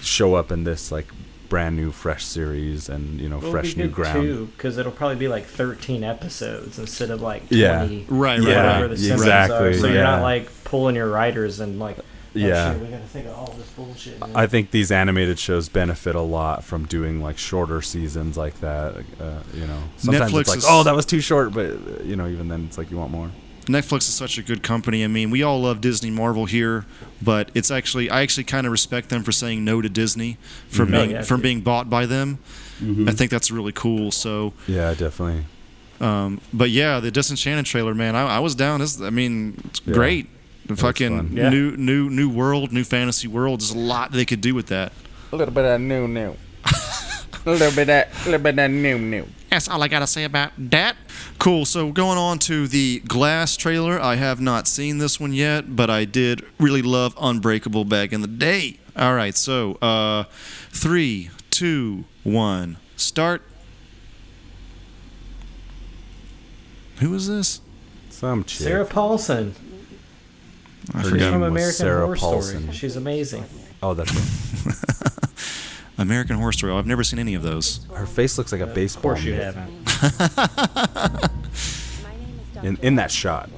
show up in this like brand new fresh series and you know It'll fresh be new good ground. because it'll probably be like 13 episodes instead of like 20. Yeah. Right, right, Yeah, whatever the Simpsons exactly, Are. So you're not like pulling your writers and like, oh, Yeah. shit, we gotta think of all this bullshit. man. I think these animated shows benefit a lot from doing like shorter seasons like that. Uh, you know, sometimes Netflix it's like, is- oh, that was too short, but uh, you know, even then, it's like you want more. Netflix is such a good company. I mean, we all love Disney Marvel here, but it's actually I actually kind of respect them for saying no to Disney for Mhm. being Oh, yeah, for dude. being bought by them. I think that's really cool. So, Yeah, definitely. um, but yeah, the Disenchanted trailer, man, I, I was down. This, I mean, it's Yeah. great. The looks fucking. Yeah. new new new world, new fantasy world. There's a lot they could do with that. A little bit of new, new. a little bit of, little bit of new, new. That's all I gotta say about that. Cool. So going on to the Glass trailer. I have not seen this one yet, but I did really love Unbreakable back in the day. All right. So uh, three, two, one, start. Who is this? Some chick. Sarah Paulson I Her she's forgot. from American Sarah Horror Paulson. Story. She's amazing. Oh, that's right. American Horror Story. I've never seen any of those. Her face looks like a baseball. Of baseball course you mitt haven't. in in that shot.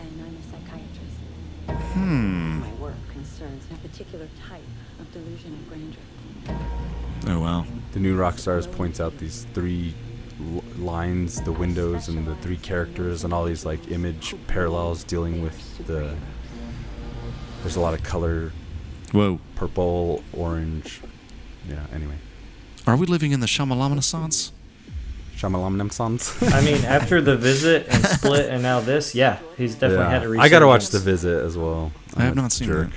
and I'm a psychiatrist. Hmm. My work concerns a particular type of delusion of grandeur. Oh wow. The New Rockstars points out these three l- lines, the windows, and the three characters, and all these like image parallels dealing with the. There's a lot of color, Whoa. purple, orange. Yeah. Anyway, Are we living in the Shyamalan Renaissance? Shyamalan sons. I mean, after the visit and split and now this, yeah, he's definitely had a. Resurgence. I gotta watch The. Visit as well. I have I'm a not seen jerk.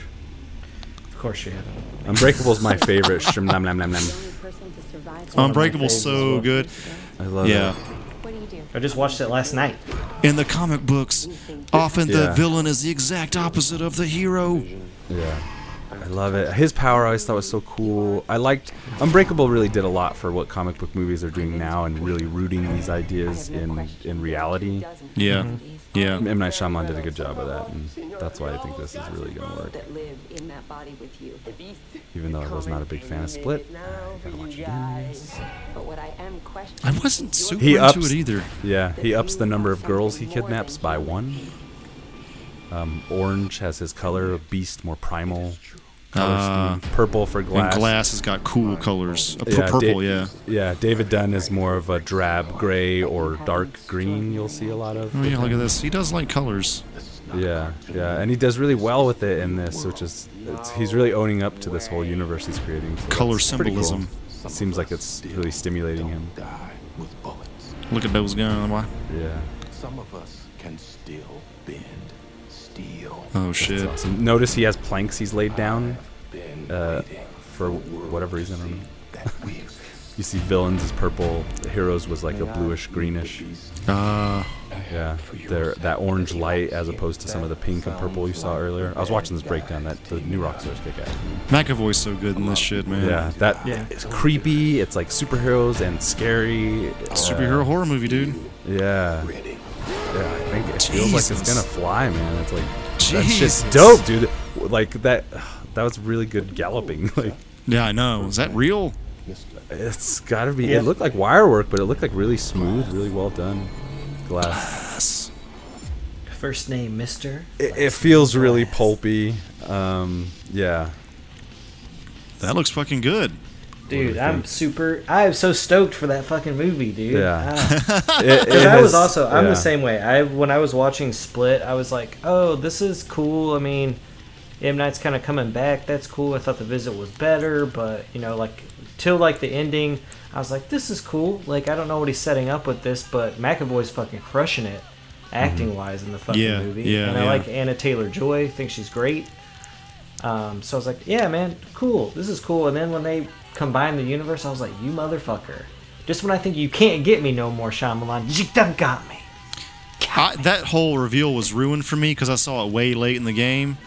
Of course you haven't. Unbreakable's my favorite. Shim lam lam lam lam. The oh, only person to survive. one of my Unbreakable's so well. good. I love Yeah. it. What do you do? I just watched it last night. In the comic books, often the villain is the exact opposite of the hero. Yeah. I love it. His power I always thought was so cool. I liked Unbreakable really did a lot for what comic book movies are doing now and really rooting these ideas in in reality. Yeah. Yeah. M. Night Shyamalan did a good job of that, and that's why I think this is really gonna work. That live in that body with you. Even though I was not a big fan of Split, I gotta watch it again. I am questioning. I wasn't super He into ups- it either. Yeah, he ups the number of girls he kidnaps by one. Um, orange has his color, beast more primal. Color Ah. Purple for And glass. glass has got cool colors. Uh, Yeah, purple, Da- yeah. Yeah, David Dunn is more of a drab gray or dark green. You'll see a lot of. Oh yeah, look at this. He does like colors. Yeah, yeah, and he does really well with it in this, which is it's, he's really owning up to this whole universe he's creating. so Color that's pretty cool. symbolism. Seems like it's really stimulating him. Die with bullets. Look at those guns. Why? Yeah, Some of us Oh it's shit. awesome. Notice he has planks he's laid down uh, for whatever reason. I don't know. that we've You see villains is purple, the heroes was like a bluish greenish. Uh, Yeah, they're that orange light as opposed to some of the pink and purple you saw earlier. I was watching this breakdown. That the New Rockstars kick ass. McAvoy's so good in this shit, man. Yeah, that Yeah. it's creepy. It's like superheroes and scary. uh, Superhero horror movie, dude. Yeah. Yeah, I think it feels like it's gonna fly, man. It's like that Jesus. shit's dope, dude. Like that. That was really good galloping. Like Yeah, I know. Is that real? it's gotta be. Yeah. It looked like wire work, but it looked like really smooth, really well done. Glass. Yes. First name Mister. It, it feels really pulpy. Um, yeah. That looks fucking good. Dude, I'm think? super. I'm so stoked for that fucking movie, dude. Yeah. Ah. It, Because it I was has- also I'm yeah. the same way. I when I was watching Split, I was like, oh, this is cool. I mean, M Night's kind of coming back. That's cool. I thought the visit was better, but you know, like till like the ending, I was like, this is cool. Like I don't know what he's setting up with this, but McAvoy's fucking crushing it, acting wise in the fucking Yeah, movie. yeah, and I yeah. like Anya Taylor-Joy. Think she's great. Um, so I was like, yeah, man, cool. This is cool. And then when they combined the universe, I was like, you motherfucker. Just when I think you can't get me no more, Shyamalan, you done got me. I, that whole reveal was ruined for me because I saw it way late in the game.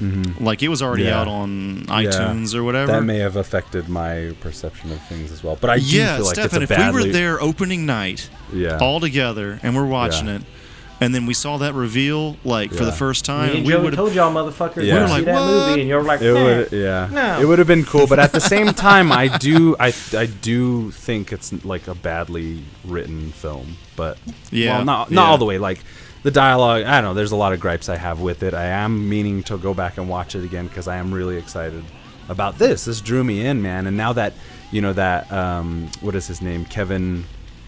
Mm-hmm. Like it was already Yeah. out on iTunes or whatever. That may have affected my perception of things as well. But I do yeah, feel like Stefan, it's if a we were there opening night, yeah. all together, and we're watching Yeah. it, and then we saw that reveal like for the Yeah. first Me time, and we Joey would told y'all motherfuckers Yeah. We were see like, that "What?" movie, and you're like, It "Nah." would, yeah. No. It would have been cool, but at the same time, I do, I, I do think it's like a badly written film. But Yeah, well, not not yeah. all the way. Like the dialogue, I don't know. There's a lot of gripes I have with it. I am meaning to go back and watch it again because I am really excited about this. This drew me in, man. And now that you know that, um, what is his name, Kevin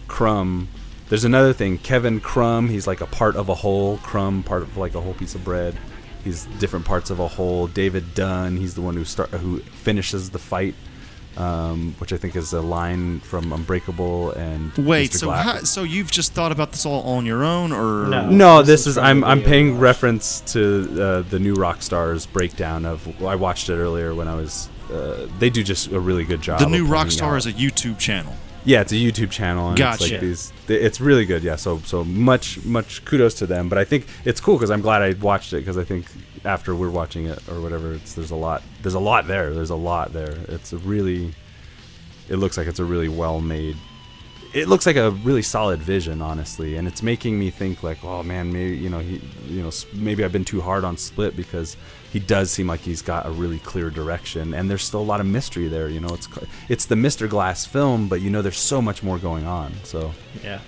Crumb. There's another thing, Kevin Crumb. He's like a part of a whole. Crumb, part of like a whole piece of bread. He's different parts of a whole. David Dunn. He's the one who start who finishes the fight, um, which I think is a line from Unbreakable and wait. Mr. So Glass. how, so you've just thought about this all on your own, or No. No, This this, is is, I'm I'm paying we reference to uh, the New Rockstars breakdown of. I watched it earlier when I was. Uh, they do just a really good job. the of new pointing Rockstar out- is a YouTube channel? Yeah, it's a YouTube channel, and it's Gotcha. like these. It's really good, yeah. So so much much kudos to them. But I think it's cool because I'm glad I watched it because I think after we're watching it or whatever, it's there's a lot there's a lot there. There's a lot there. It's a really. It looks like it's a really well made. It looks like a really solid vision, honestly, and it's making me think like, oh man, maybe you know he, you know, maybe I've been too hard on Split because he does seem like he's got a really clear direction, and there's still a lot of mystery there. You know, it's it's the Mr. Glass film, but you know, there's so much more going on. So Yeah.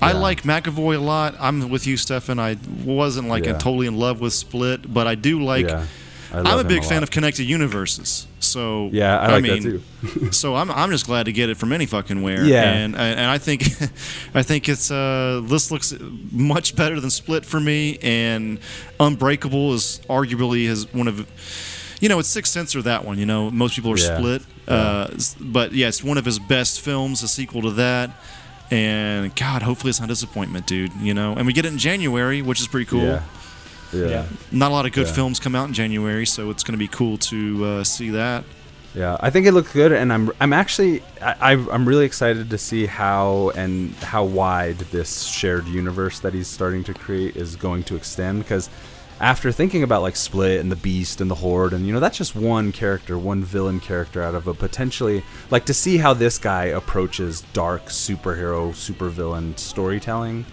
I like McAvoy a lot. I'm with you, Stefan. I wasn't like Yeah. totally in love with Split, but I do like. yeah, I I'm a him big fan lot. of connected universes, so Yeah, I like mean, that too. so I'm, I'm just glad to get it from any fucking where. Yeah. and and I think I think it's uh this looks much better than Split for me, and Unbreakable is arguably his one of. You know, it's Sixth Sense or that one. You know, most people are Yeah. split. Uh, but yeah, it's one of his best films, a sequel to that. And God, hopefully it's not a disappointment, dude. You know, and we get it in January, which is pretty cool. Yeah. Yeah. Yeah. Not a lot of good Yeah. films come out in January, so it's going to be cool to uh, see that. Yeah, I think it looks good, and I'm I'm actually I, I I'm really excited to see how and how wide this shared universe that he's starting to create is going to extend. Because after thinking about like Split and the Beast and the Horde, and you know that's just one character, one villain character out of a potentially like to see how this guy approaches dark superhero supervillain storytelling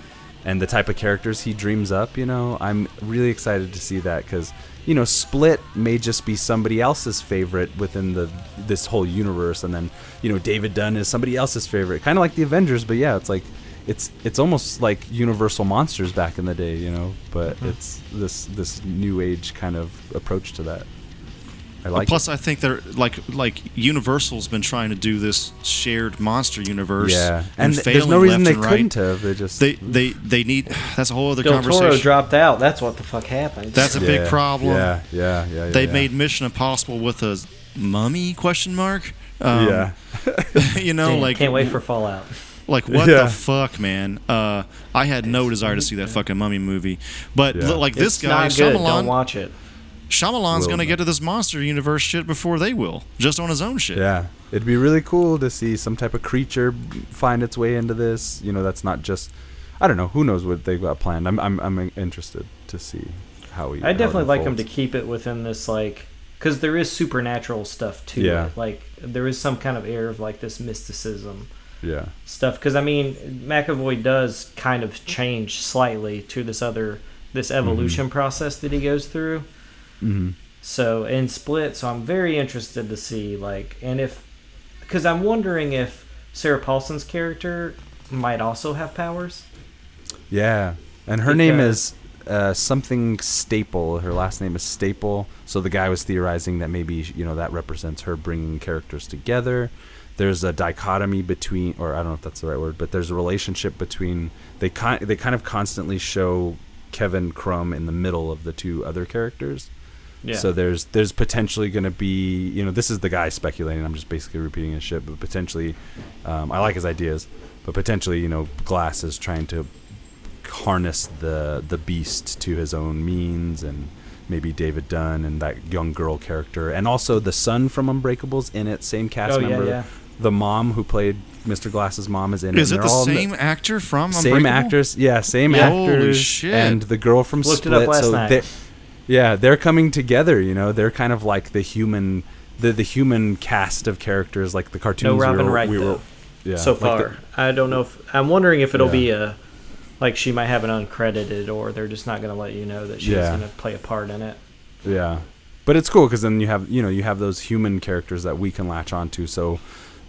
and the type of characters he dreams up, you know, I'm really excited to see that because, you know, Split may just be somebody else's favorite within the this whole universe, and then you know David Dunn is somebody else's favorite, kind of like the Avengers. But yeah, it's like it's it's almost like Universal monsters back in the day, you know. But mm-hmm. it's this this new age kind of approach to that. I like. Plus, it. I think they're like like Universal's been trying to do this shared monster universe. yeah, and th- there's no reason they and couldn't right. have. They just They they they need. That's a whole other Del conversation. Toro dropped out. That's what the fuck happened. That's a big problem. Yeah, yeah, yeah. yeah They yeah. made Mission Impossible with a mummy question mark. Um, yeah. you know, Damn, like can't wait for Fallout. Like what Yeah. the fuck, man? Uh, I had no desire to see that fucking mummy movie, but Yeah. like this it's guy, not good. Don't watch it. Shyamalan's will gonna know. get to this monster universe shit before they will, just on his own shit. Yeah, it'd be really cool to see some type of creature find its way into this. You know, that's not just. I don't know. Who knows what they've got planned? I'm I'm I'm interested to see how he. I definitely like him to keep it within this like because there is supernatural stuff too. Yeah. Like there is some kind of air of like this mysticism Yeah. stuff. Because I mean, McAvoy does kind of change slightly to this other this evolution mm-hmm. process that he goes through. Hmm So in Split, so I'm very interested to see like and if because I'm wondering if Sarah Paulson's character might also have powers. Yeah, and her name is uh, something Staple. Her last name is Staple. So the guy was theorizing that maybe you know that represents her bringing characters together. There's a dichotomy between, or I don't know if that's the right word, but there's a relationship between they kind they kind of constantly show Kevin Crumb in the middle of the two other characters. Yeah. So there's there's potentially going to be you know this is the guy speculating. I'm just basically repeating his shit, but potentially, um, I like his ideas, but potentially you know Glass is trying to harness the the beast to his own means, and maybe David Dunn and that young girl character, and also the son from Unbreakables in it, same cast Oh, member. yeah. The mom who played Mr. Glass's mom is in Is it. it the they're all same actor from Unbreakable? same actress. Yeah, same Yeah. Holy actors. shit. And the girl from Looked it Split. up last so night. they- yeah, they're coming together. You know, they're kind of like the human, the the human cast of characters, like the cartoons. No Robin we were, Wright we were, though. yeah, so like far. the- I don't know if I'm wondering if it'll Yeah. be a like she might have an uncredited or they're just not going to let you know that she's Yeah. going to play a part in it. Yeah, but it's cool because then you have you know you have those human characters that we can latch onto. So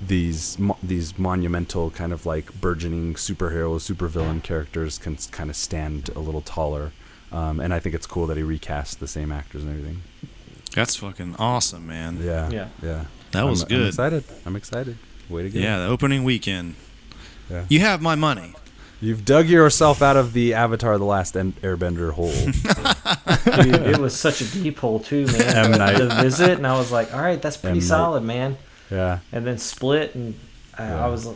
these mo- these monumental kind of like burgeoning superhero supervillain characters can kind of stand a little taller. Um, and I think it's cool that he recast the same actors and everything. That's fucking awesome, man. Yeah, Yeah. yeah. That was I'm, good. I'm excited. I'm excited. Way to go. Yeah, the opening weekend. Yeah. You have my money. You've dug yourself out of the Avatar: The Last Airbender hole. Dude, it was such a deep hole too, man. M. Night. The visit, and I was like, all right, that's pretty M. Night. solid, man. yeah, And then Split, and I, Yeah. I was,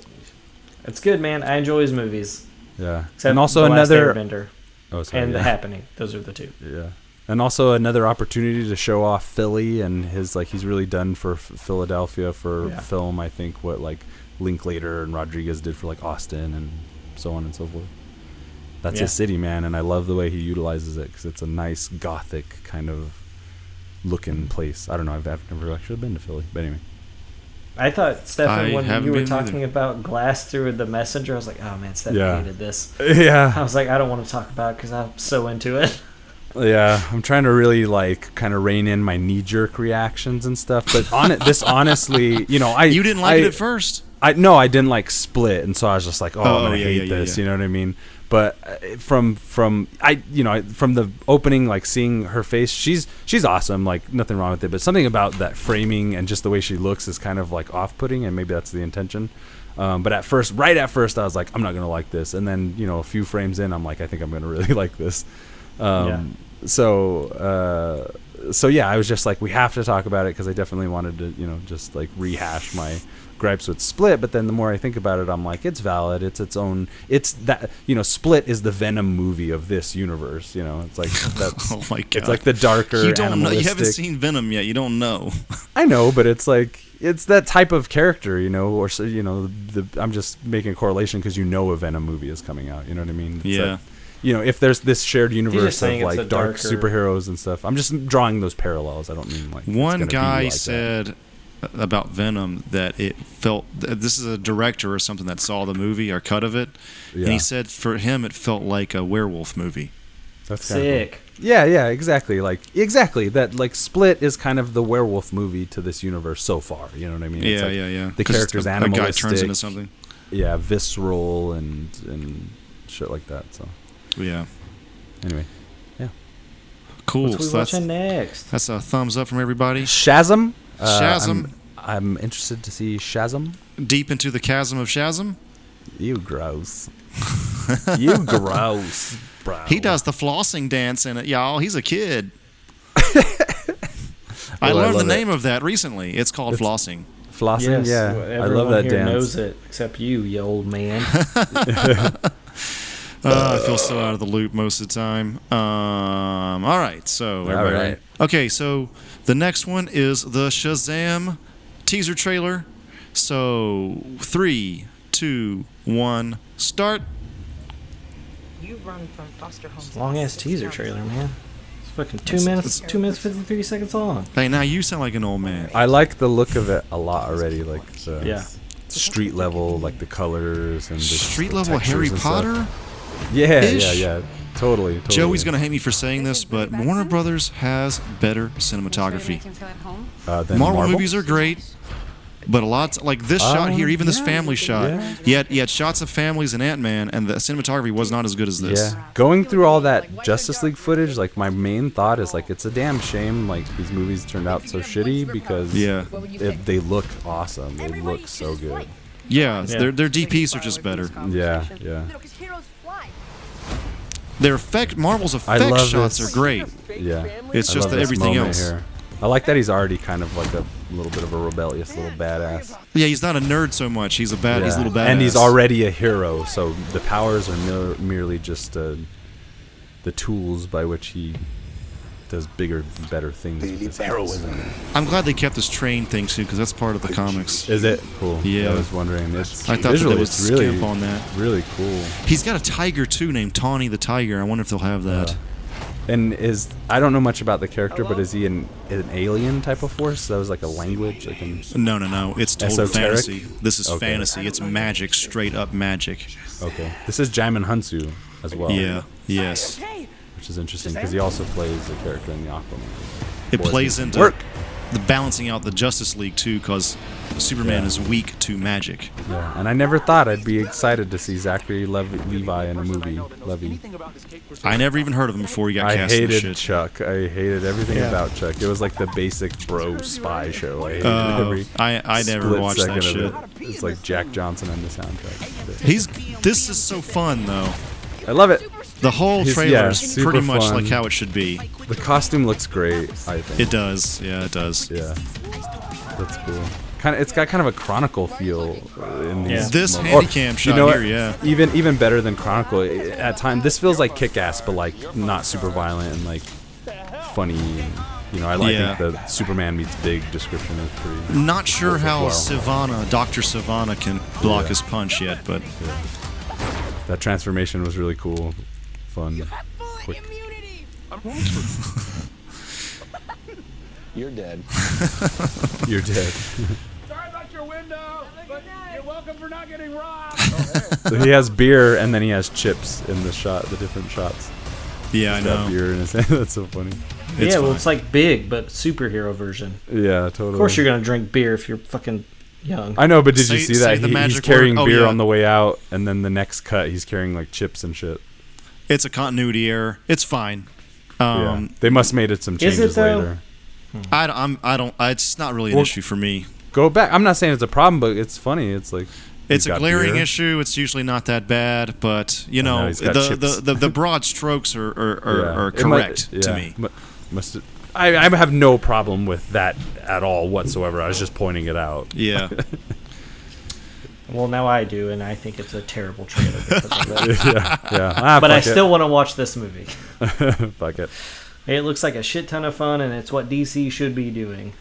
it's good, man. I enjoy his movies. yeah. Except and also The Last another. Oh, sorry. and yeah. The Happening. Those are the two. Yeah. And also another opportunity to show off Philly and his like he's really done for Philadelphia for Yeah. film. I think what like Linklater and Rodriguez did for like Austin and so on and so forth. That's Yeah. his city, man, and I love the way he utilizes it because it's a nice gothic kind of looking place. I don't know. I've, I've never actually been to Philly, but anyway. I thought Stefan, I when you were been either. talking about glass through the messenger, I was like, oh man, Stefan Yeah. hated this. Yeah. I was like, I don't want to talk about it because I'm so into it. yeah. I'm trying to really like kind of rein in my knee jerk reactions and stuff. But on it, this honestly, you know, I You didn't like I, it at first. I no, I didn't like Split, and so I was just like, oh, Oh, I'm gonna yeah, hate yeah, yeah, this. yeah. You know what I mean? But uh, from from I you know from the opening, like seeing her face, she's she's awesome. Like nothing wrong with it, but something about that framing and just the way she looks is kind of like off putting, and maybe that's the intention. Um, but at first, right at first, I was like, I'm not gonna like this, and then you know a few frames in, I'm like, I think I'm gonna really like this. Um, So uh, so yeah, I was just like, we have to talk about it because I definitely wanted to you know just like rehash my gripes with Split. But then the more I think about it, I'm like, it's valid. It's its own. It's that you know, Split is the Venom movie of this universe. You know, it's like oh that's. Oh my god. It's like the darker. You don't know. You haven't seen Venom yet. You don't know. I know, but it's like it's that type of character, you know, or so, you know, the I'm just making a correlation because you know a Venom movie is coming out. You know what I mean? It's Yeah. that- you know, if there's this shared universe of like dark darker- superheroes and stuff, I'm just drawing those parallels. I don't mean like One gonna be guy like that. Said about Venom that it felt. This is a director or something that saw the movie or cut of it, and he said for him it felt like a werewolf movie. That's kinda cool. Sick. Yeah, yeah, exactly. Like exactly that. Like Split is kind of the werewolf movie to this universe so far. You know what I mean? It's Yeah, like yeah, yeah. The character's a, a guy turns into something. Yeah, visceral and and shit like that. So Yeah, anyway, Yeah. cool. What's we So that's, next? that's a thumbs up from everybody. Shazam. Uh, Shazam. I'm, I'm interested to see Shazam. Deep into the chasm of Shazam. You gross. you gross, bro. He does the flossing dance in it, y'all. He's a kid. I Oh, I learned the love it. name of that recently. It's called It's- flossing. flossing. yeah, I love everyone that here dance. knows it except you, you old man. Uh, I feel so out of the loop most of the time. Um, all right, so everybody right. ready? Okay, so the next one is the Shazam teaser trailer. So three, two, one, start. You run from foster homes. Long ass teaser trailer, man. It's fucking two minutes, two minutes fifty three seconds long. Hey, now you sound like an old man. I like the look of it a lot already. Like the Yeah. street level, like the colors and just Street level Harry. Potter. Yeah, ish. yeah, yeah. Totally, totally. Joey's gonna hate me for saying this, but Warner Brothers has better cinematography. Uh, then Marvel, Marvel? movies are great, but a lot like this shot Um, here, even this family shot, yeah. you had, you had shots of families in Ant Man, and the cinematography was not as good as this. Yeah, going through all that Justice League footage, like my main thought is like it's a damn shame like these movies turned out so shitty because Yeah. it, they look awesome. They look so good. Yeah, Yeah. their their DPs are just better. Yeah, yeah, Their effect, Marvel's I effect love shots this. are great. yeah. It's I just love that this everything moment else. Here. I like that he's already kind of like a little bit of a rebellious little badass. Yeah, he's not a nerd so much. He's a bad. He's a little badass. And he's already a hero, so the powers are mer- merely just uh, the tools by which he does bigger, better things heroism. I'm glad they kept this train thing too, because that's part of the comics. Is it cool? Yeah. I was wondering. It's I thought that visually, they would it's really, skimp on that. really cool. He's got a tiger too, named Tawny the Tiger. I wonder if they'll have that. Uh, And is I don't know much about the character, but is he an an alien type of force? That was like a language, like an No, no, no. It's total Esoteric? fantasy. This is Okay. fantasy. It's magic, straight up magic. okay. This is Djimon Hounsou as well. Yeah. Yes. Which is interesting because he also plays a character in the Aquaman. It Boys plays into work. the balancing out the Justice League too, because Superman Yeah. is weak to magic. Yeah, and I never thought I'd be excited to see Zachary Lev- Levi in a movie. Levy. I never even heard of him before he got I cast in hated shit. Chuck. I hated everything Yeah. about Chuck. It was like the basic bro spy show. I hated Oh, every I I never split watched that shit. it. It's like Jack Johnson on the soundtrack. He's this is so fun though. I love it. The whole He's- trailer yeah, is pretty much fun. like how it should be. The costume looks great. I think It does. Yeah, it does. Yeah, that's cool. Kind of, it's got kind of a Chronicle feel in these. Yeah. This moments. handycam you shot know here, what? yeah. Even even better than Chronicle at time. This feels like Kick-Ass, but like not super violent and like funny. And, you know, I, I Yeah. think the Superman meets Big description is pretty. Not sure how well. Sivana, Doctor Sivana, can block Yeah. his punch yet, but That transformation was really cool, fun, quick. You're dead. You're dead. Sorry about your window, but you're welcome for not getting robbed. Oh, so he has beer and then he has chips in the shot, the different shots. yeah, I He's got know. beer in his hand. That's so funny. It's yeah, well, fine. it's like big, but superhero version. Yeah, totally. Of course, you're gonna drink beer if you're fucking young. I know, but did you Say- see say that the he, he's magic carrying. Oh, beer yeah. on the way out, and then the next cut he's carrying like chips and shit. It's a continuity error. It's fine. yeah, Um, they must have made it some Is it, changes though? later. I, don't- I'm, I don't. I, it's not really an Well- issue for me. Go back. I'm not saying it's a problem, but it's funny. It's like It's a glaring beer. issue. It's usually not that bad, but you know, know, the, the, the the broad strokes are are, are, Yeah. are It might- correct to me. mu- Must I, I have no problem with that at all whatsoever. I was just pointing it out. Yeah. Well, now I do, and I think it's a terrible trailer because of that. yeah, yeah. Ah, but I it. still want to watch this movie. fuck it. It looks like a shit ton of fun, and it's what DC should be doing.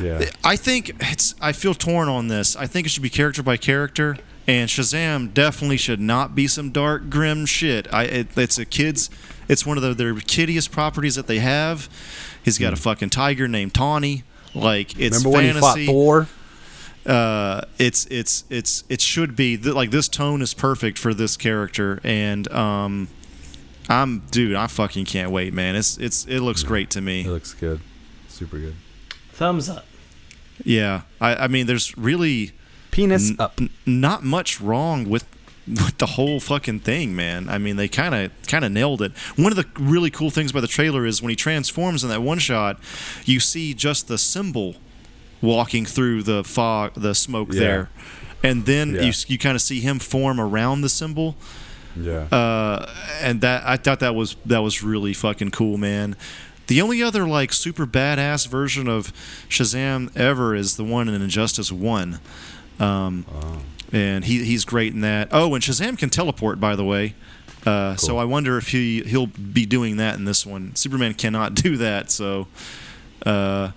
Yeah. I think it's. I feel torn on this. I think it should be character by character, and Shazam definitely should not be some dark, grim shit. I. It, it's a kids. It's one of the, their kiddiest properties that they have. He's got a fucking tiger named Tawny. Like it's Hmm. Remember when he fought fantasy. Thor? Uh, it's it's it's it should be th- like this tone is perfect for this character, and um, I'm dude, I fucking can't wait, man. It's it's it looks great to me. It looks good. Super good. Thumbs up. Yeah, I I mean, there's really Penis n- up. n- not much wrong with with the whole fucking thing, man. I mean, they kind of kind of nailed it. One of the really cool things about the trailer is when he transforms in that one shot, you see just the symbol walking through the fog, the smoke Yeah. there, and then Yeah. you you kind of see him form around the symbol. Yeah. Uh, and that I thought that was that was really fucking cool, man. The only other like super badass version of Shazam ever is the one in Injustice One, um, Oh. and he he's great in that. Oh, and Shazam can teleport, by the way. Uh, So I wonder if he he'll be doing that in this one. Superman cannot do that, so uh,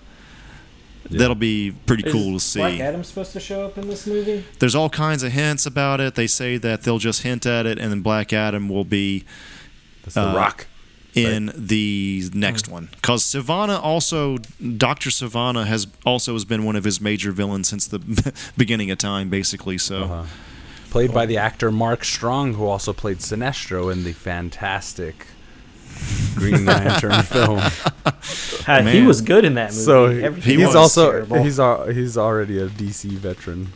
that'll be pretty cool to see. Black Adam's supposed to show up in this movie? There's all kinds of hints about it. They say that they'll just hint at it, and then Black Adam will be That's the Rock. in the next one. Because Sivana also, Doctor Sivana has also has been one of his major villains since the beginning of time, basically. So Uh-huh. Played by the actor Mark Strong, who also played Sinestro in the fantastic Green Lantern film. Ha- he was good in that movie. So Everything he's also terrible. he's al- he's already a DC veteran.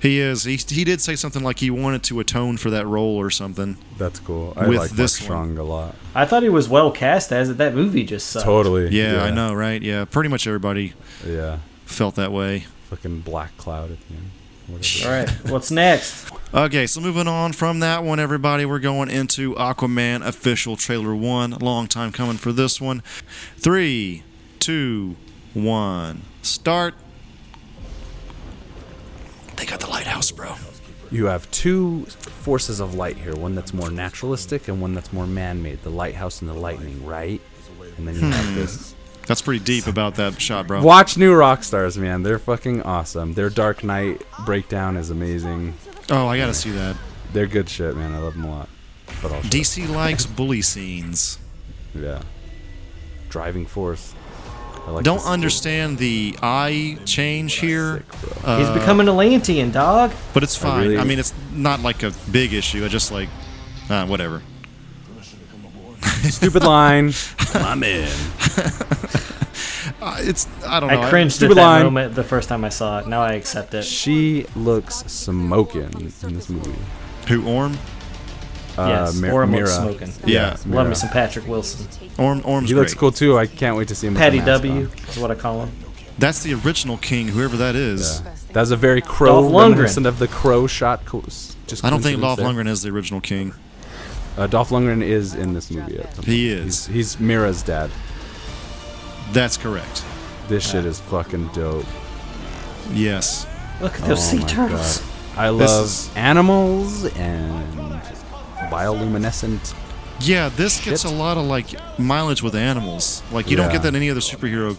he is. He, he did say something like he wanted to atone for that role or something. That's cool. I With like this Mark one. Strong a lot. I thought he was well cast as it. That movie just sucked. Totally. Yeah, I know, right? Yeah, pretty much everybody Yeah. felt that way. Fucking Black Cloud at the end. Whatever. All right, what's next? Okay, so moving on from that one, everybody, we're going into Aquaman official trailer one. Long time coming for this one. Three, two, one, start. They got the lighthouse, bro. You have two forces of light here, one that's more naturalistic and one that's more man-made, the lighthouse and the lightning, right? And then you have Hmm. this. That's pretty deep about that shot, bro. Watch New Rockstars, man. They're fucking awesome. Their Dark Knight breakdown is amazing. Oh, I gotta see that. They're good shit, man. I love them a lot. But also, DC likes bully scenes. yeah, driving force. I like Don't understand the eye change here. Uh, He's becoming a Atlantean, dog. But it's fine. I, really- mean, it's not like a big issue. I just like, uh, whatever. Stupid line. I'm in. Uh, it's I don't know. I cringed at that line. moment the first time I saw it. Now I accept it. She looks smoking in this movie. Who Orm? Uh, yes, Mir- Orm Mera. looks smoking. Yeah, Love Mera. me some Patrick Wilson. Orm Orm's He great. looks cool too. I can't wait to see him. with Patty W on. is what I call him. That's the original king, whoever that is. Yeah. That's a very crow Dolph Lundgren. reminiscent of the crow shot. Co- just I don't think Dolph coincidence Lundgren is the original king. There. Uh, Dolph Lundgren is in this movie. At some He point. is. He's, he's Mera's dad. That's correct. This shit is fucking dope. Yes. Look at those Oh sea turtles. God. I love is- animals and bioluminescent. Yeah, this gets a lot of like mileage with animals. Like you don't get that in any other superhero.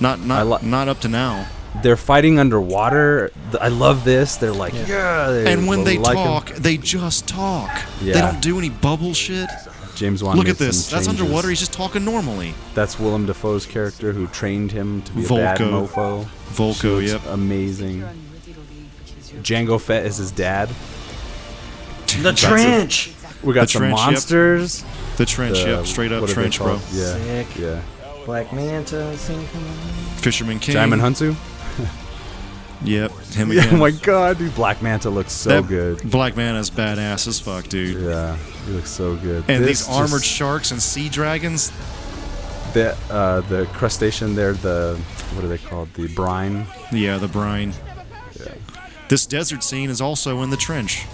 Not not li- not up to now. They're fighting underwater. I love this. They're like, yeah. they And when they like 'em. talk, they just talk. They don't do any bubble shit. James Wan. Look at this. That's underwater. He's just talking normally. That's Willem Dafoe's character who trained him to be a bad Vulko. mofo. Vulko, She yep. Amazing. Jango Fett is his dad. The trench. We got The some trench, yep. monsters. The trench, The- yep, straight up what are they trench, bro. Yeah, Sick. yeah. Black Manta. Scene coming on. Fisherman King. Djimon Hounsou. Yep, him Yeah, again. oh my god, dude! Black Manta looks so That good. Black Manta's badass as fuck, dude. Yeah, he looks so good. And This these armored just- sharks and sea dragons. the uh, the crustacean there, the what are they called? The brine. Yeah, the brine. This desert scene is also in the trench.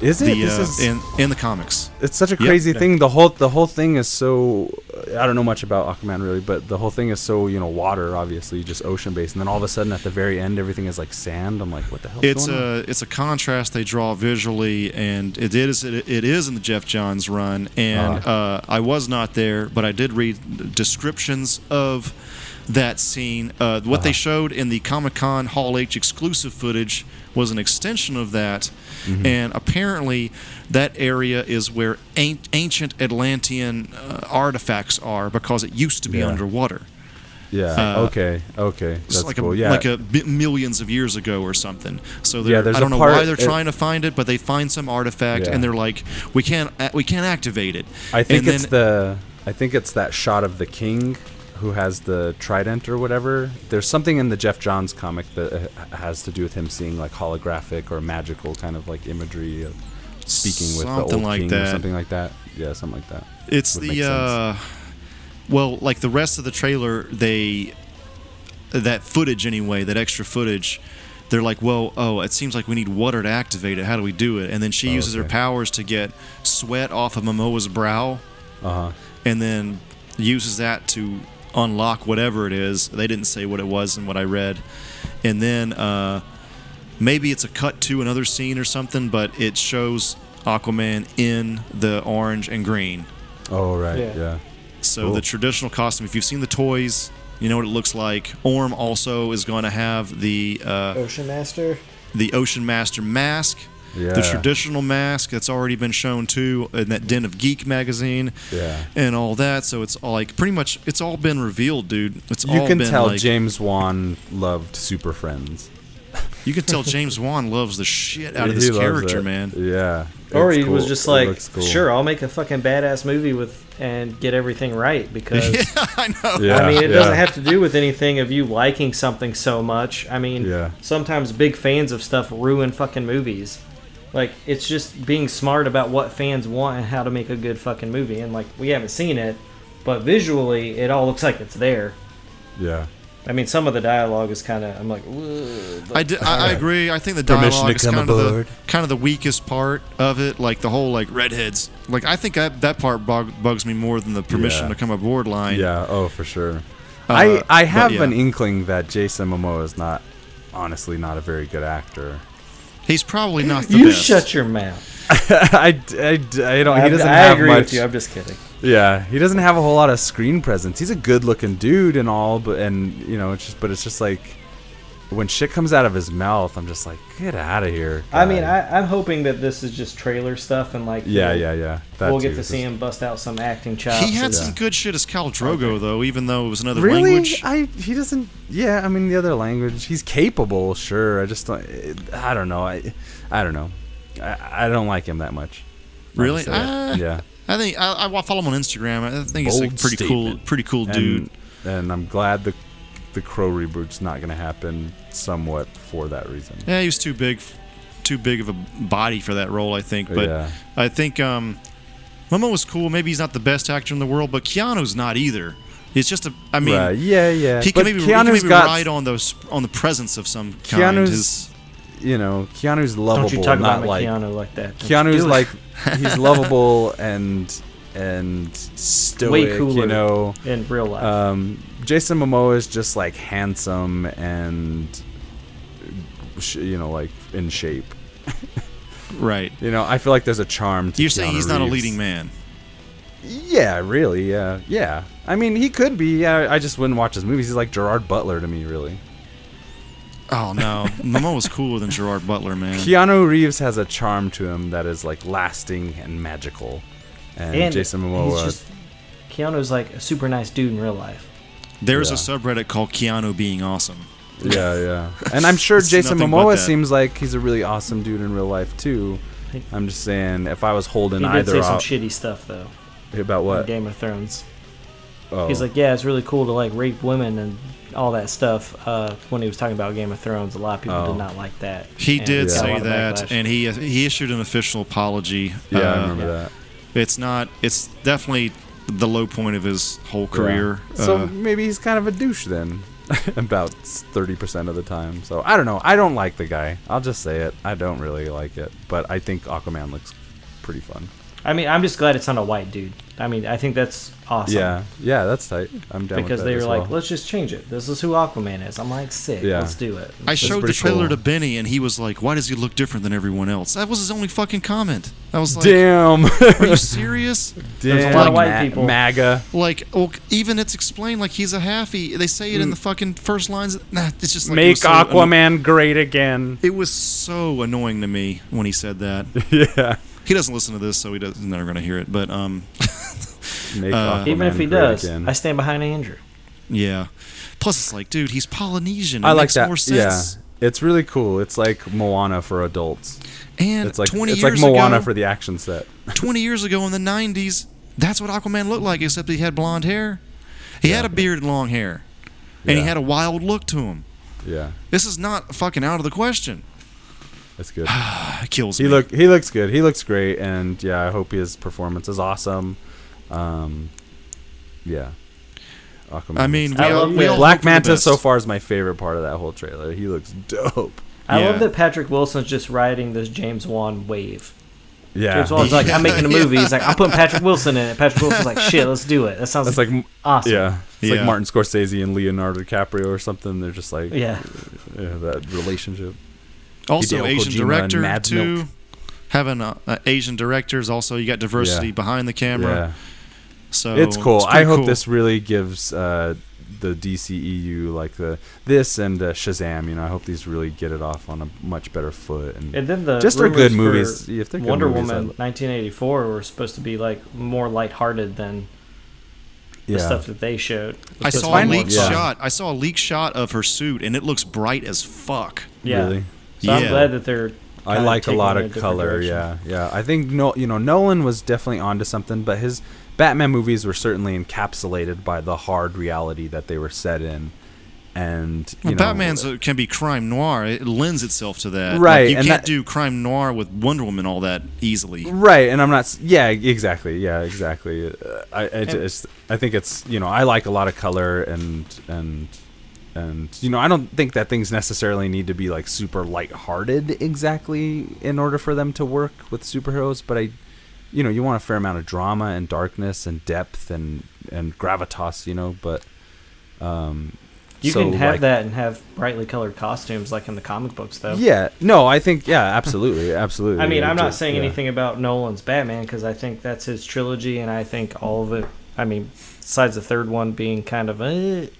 Is it? The This uh, is- in in the comics. It's such a Yep. crazy thing. The whole the whole thing is so. I don't know much about Aquaman really, but the whole thing is so you know water, obviously, just ocean based, and then all of a sudden at the very end, everything is like sand. I'm like, what the hell? It's going on? a it's a contrast they draw visually, and it is it, it is in the Geoff Johns run. And Uh. uh, I was not there, but I did read descriptions of that scene. Uh, what they Uh-huh. showed in the Comic Con Hall H exclusive footage was an extension of that, Mm-hmm. and apparently that area is where an- ancient Atlantean uh, artifacts are because it used to be Yeah. underwater. yeah. uh, okay. Okay. That's like cool. a yeah. like a millions of years ago or something. So Yeah, I don't know why they're it- trying to find it, but they find some artifact Yeah. and they're like, we can't we can't activate it. I think And it's then- the I think it's that shot of the king who has the trident or whatever. There's something in the Geoff Johns comic that uh, has to do with him seeing like holographic or magical kind of like imagery of speaking with the old like king or something like that. Yeah, something like that. It's Would the uh, well, like the rest of the trailer, they that footage anyway, that extra footage. They're like, well, oh, it seems like we need water to activate it. How do we do it? And then she Oh, uses her powers to get sweat off of Momoa's brow, Uh huh. and then uses that to unlock whatever it is. They didn't say what it was and what I read. And then uh, maybe it's a cut to another scene or something, but it shows Aquaman in the orange and green. Oh right, Yeah. yeah. So Cool. the traditional costume, if you've seen the toys, you know what it looks like. Orm also is going to have the uh, Ocean Master. the Ocean Master mask. Yeah. The traditional mask that's already been shown too in that Den of Geek magazine Yeah. and all that. So it's all like pretty much it's all been revealed, dude. It's You all can been tell like, James Wan loved Super Friends. You can tell James Wan loves the shit out of this character, man. Yeah. Or It's he was just like, cool. sure, I'll make a fucking badass movie with and get everything right because I know. Yeah, I mean, it yeah. doesn't have to do with anything of you liking something so much. I mean, Yeah. sometimes big fans of stuff ruin fucking movies. Like, it's just being smart about what fans want and how to make a good fucking movie. And, like, we haven't seen it, but visually, it all looks like it's there. Yeah. I mean, some of the dialogue is kind of, I'm like, "Whoa," but- I, d- I, I agree. I think the dialogue is kind of the kind of the weakest part of it. Like the whole like redheads. Like I think that that part bug, bugs me more than the permission Yeah. to come aboard line. Yeah. Oh, for sure. Uh, I I but have yeah. an inkling that Jason Momoa is not, honestly, not a very good actor. He's probably not the you best. shut your mouth. I, I, I don't. I, He doesn't I have agree much. with you. I'm just kidding. Yeah, he doesn't have a whole lot of screen presence. He's a good-looking dude and all, but and you know, it's just but it's just like when shit comes out of his mouth, I'm just like, get out of here. I mean. I, I'm hoping that this is just trailer stuff and, like, yeah, yeah, yeah. That we'll get to see him bust out some acting chops. He had and- some good shit as Khal Drogo though, even though it was another Really? language. I he doesn't. Yeah, I mean the other language. He's capable, sure. I just don't. I don't know. I I don't know. I, I don't like him that much. Really? just say it. Ah. yeah. I think I, I follow him on Instagram. I think he's a Bold pretty cool, pretty cool And- dude. And, I'm glad the the Crow reboot's not going to happen. Somewhat for that reason. Yeah, he was too big, too big of a body for that role, I think. But Yeah. I think um, Momo was cool. Maybe he's not the best actor in the world, but Keanu's not either. It's just a. I mean, Right, yeah, yeah. He But can maybe, he can maybe got- ride on those on the presence of some kind. Keanu's, His- you know, Keanu's lovable. Don't you talk not about like Keanu like that. Don't Keanu's like he's lovable and and stoic. Way cooler you know, in real life. Um, Jason Momoa is just like handsome and you know, like in shape. right. You know, I feel like there's a charm. to You're saying Keanu he's not a Reeves. leading man. Yeah, really. Yeah, yeah. I mean, he could be. Yeah, I just wouldn't watch his movies. He's like Gerard Butler to me, really. Oh no, Momo was cooler than Gerard Butler, man. Keanu Reeves has a charm to him that is like lasting and magical, and, and Jason Momoa. He's just, Keanu's like a super nice dude in real life. There's Yeah. a subreddit called Keanu being awesome. yeah, yeah. And I'm sure Jason Momoa seems like he's a really awesome dude in real life too. I'm just saying, if I was holding He did either say some up, shitty stuff though. about what? Game of Thrones. Oh. He's like, yeah, it's really cool to like rape women and all that stuff. Uh, when he was talking about Game of Thrones, a lot of people Oh. did not like that. He And did got say that, backlash. and he he issued an official apology. Yeah, I Uh, remember that. It's not. It's definitely the low point of his whole career. Yeah. So Uh, maybe he's kind of a douche then, about thirty percent of the time. So I don't know. I don't like the guy. I'll just say it. I don't really like it, but I think Aquaman looks pretty fun. I mean, I'm just glad it's not a white dude. I mean, I think that's awesome. Yeah, yeah, that's tight. I'm down Because they were like, well. let's just change it. This is who Aquaman is. I'm like, sick. Yeah. Let's do it. I It's showed the trailer cool. to Benny, and he was like, "Why does he look different than everyone else?" That was his only fucking comment. I was like, Damn. Are you serious? There's a Damn, lot of white people. MAGA. Like, well, even it's explained like he's a halfie. They say it in the fucking first lines. Nah, it's just like Mm. Make was so anno- Aquaman great again. it was so annoying to me when he said that. yeah. He doesn't listen to this, so he doesn't, he's never gonna hear it. But um, Uh, Even if he does, again. I stand behind Andrew. yeah. Plus, it's like, dude, he's Polynesian. It I like makes that. More Yeah, it's really cool. It's like Moana for adults. And It's like 20 it's like Moana ago, for the action set. 20 years ago in the 90s, that's what Aquaman looked like, except he had blonde hair. He had a beard and long hair. And he had a wild look to him. Yeah, This is not fucking out of the question. That's good. Kills he me. look he looks good. He looks great, and yeah, I hope his performance is awesome. Um, yeah. Aquaman I mean, we I all, love we that Black hope for the Manta so far is my favorite part of that whole trailer. He looks dope. I Yeah. love that Patrick Wilson's just riding this James Wan wave. Yeah, James Wan's like, I'm making a movie. He's like, I'm putting Patrick Wilson in it. Patrick Wilson's like, shit, let's do it. That sounds that's like awesome. yeah, it's Yeah. like Martin Scorsese and Leonardo DiCaprio or something. They're just like Yeah. yeah, that relationship. Also, Hideo Asian Kojima and director, Mads too. Milk. having uh, uh, Asian directors. Also, you got diversity Yeah. behind the camera. Yeah. So it's cool. I pretty hope cool. this really gives uh, the DCEU like the this and uh, Shazam. You know, I hope these really get it off on a much better foot. And, And then the just are good movies. If they're good Wonder movies, Woman I- 1984 were supposed to be like more lighthearted than the Yeah. stuff that they showed. I saw a fine leaked fun. shot. I saw a leaked shot of her suit, and it looks bright as fuck. Yeah. Really? So I'm Yeah. glad that they're. I like a lot of different color. direction. Yeah, yeah. I think no, you know, Nolan was definitely onto something, but his Batman movies were certainly encapsulated by the hard reality that they were set in, and you Well, know, Batman's uh, can be crime noir. It lends itself to that. Like, Right, you can't that- do crime noir with Wonder Woman all that easily. Right, and I'm not. Yeah, exactly. Yeah, exactly. Uh, I, I just, I think it's you know, I like a lot of color and and and you know, I don't think that things necessarily need to be like super lighthearted exactly in order for them to work with superheroes. But I, you know, you want a fair amount of drama and darkness and depth and and gravitas. You know, but um, You so, can have like- that and have brightly colored costumes like in the comic books, though. Yeah, no, I think yeah, absolutely, absolutely. I mean, I'm not saying yeah. anything about Nolan's Batman because I think that's his trilogy, and I think all of it. I mean, besides the third one being kind of, eh, you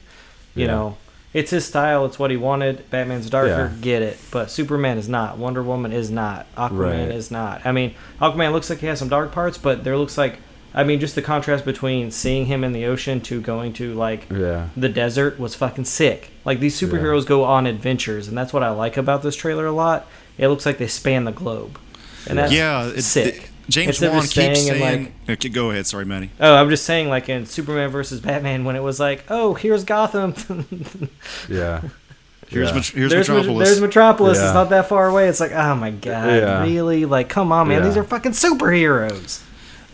Yeah. know, it's his style. It's what he wanted. Batman's darker, Yeah. get it. But Superman is not. Wonder Woman is not. Aquaman Right. is not. I mean, Aquaman looks like he has some dark parts, but there looks like. I mean, just the contrast between seeing him in the ocean to going to like Yeah. the desert was fucking sick. Like these superheroes go on adventures, and that's what I like about this trailer a lot. It looks like they span the globe, and that's yeah, it, sick. it- James Instead Wan just keeps staying in, saying. Okay, go ahead. Sorry, Manny. Oh, I'm just saying, like in Superman versus Batman, when it was like, oh, here's Gotham. Yeah. Here's Yeah. Met- here's there's Met- Metropolis. there's Metropolis. Yeah. It's not that far away. It's like, oh my god, Yeah. really? Like, come on, man. Yeah. These are fucking superheroes.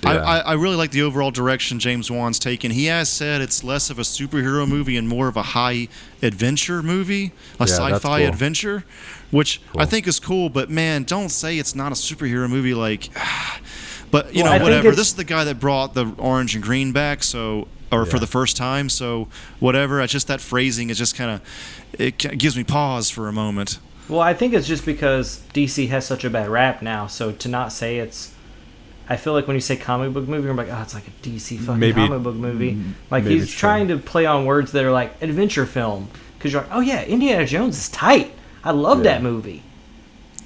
I, Yeah. I, I really like the overall direction James Wan's taken. He has said it's less of a superhero movie and more of a high adventure movie, a Yeah, sci-fi cool. adventure, which I think is cool. But man, don't say it's not a superhero movie. Like, but you Well, know, think whatever. This is the guy that brought the orange and green back, so or for the first time. So whatever. It's just that phrasing is just kind of it gives me pause for a moment. Well, I think it's just because DC has such a bad rap now. So to not say it's, I feel like when you say comic book movie, I'm like, oh, it's like a DC fucking Maybe- comic book movie. Like maybe he's true. trying to play on words that are like adventure film. Because you're like, oh yeah, Indiana Jones is tight. I love Yeah. that movie.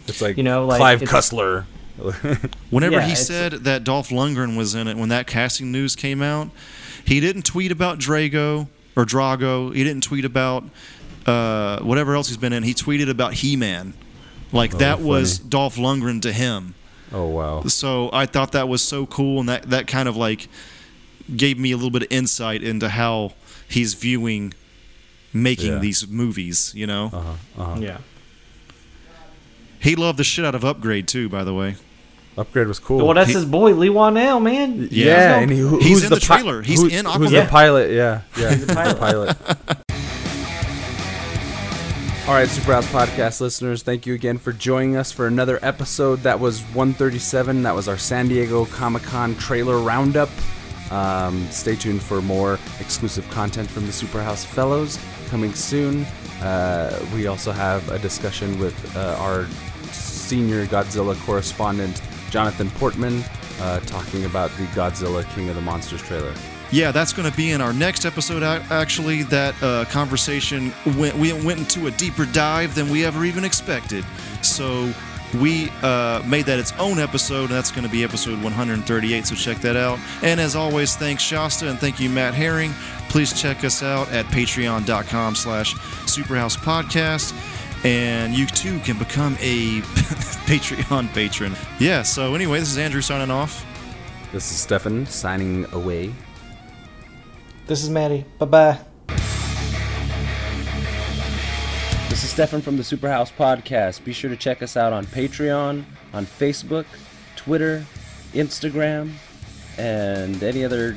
It's like You know, like, Clive Cussler. Whenever Yeah, he said that Dolph Lundgren was in it, when that casting news came out, he didn't tweet about Drago or Drago. He didn't tweet about uh, whatever else he's been in. He tweeted about He-Man, like Oh, that was. Dolph Lundgren to him. Oh wow. So I thought that was so cool, and that that kind of like gave me a little bit of insight into how he's viewing making Yeah. these movies. You know, Uh-huh, uh-huh. Yeah. he loved the shit out of Upgrade too. By the way, Upgrade was cool. Well, that's He- his boy Leigh Whannell, man. yeah, Yeah. and he, who, He's who's in the, the pi- trailer. He's who- in Who's Aquaman. the pilot? Yeah, yeah, He's the pilot. All right, Superhouse podcast listeners, thank you again for joining us for another episode. That was 137. That was our San Diego Comic Con trailer roundup. Um, stay tuned for more exclusive content from the Superhouse Fellows coming soon. Uh, we also have a discussion with uh, our senior Godzilla correspondent, Jonathan Portman, uh, talking about the Godzilla King of the Monsters trailer. Yeah, that's going to be in our next episode. Actually, that uh, conversation went we went into a deeper dive than we ever even expected. So we uh, made that its own episode, and that's going to be episode 138. So check that out. And as always, thanks Shasta, and thank you Matt Herring. Please check us out at Patreon.com/slash Superhouse Podcast. And you too can become a Patreon patron. Yeah, so anyway, this is Andrew signing off. This is Stefan signing away. This is Maddie. Bye bye. This is Stefan from the Superhouse Podcast. Be sure to check us out on Patreon, on Facebook, Twitter, Instagram, and any other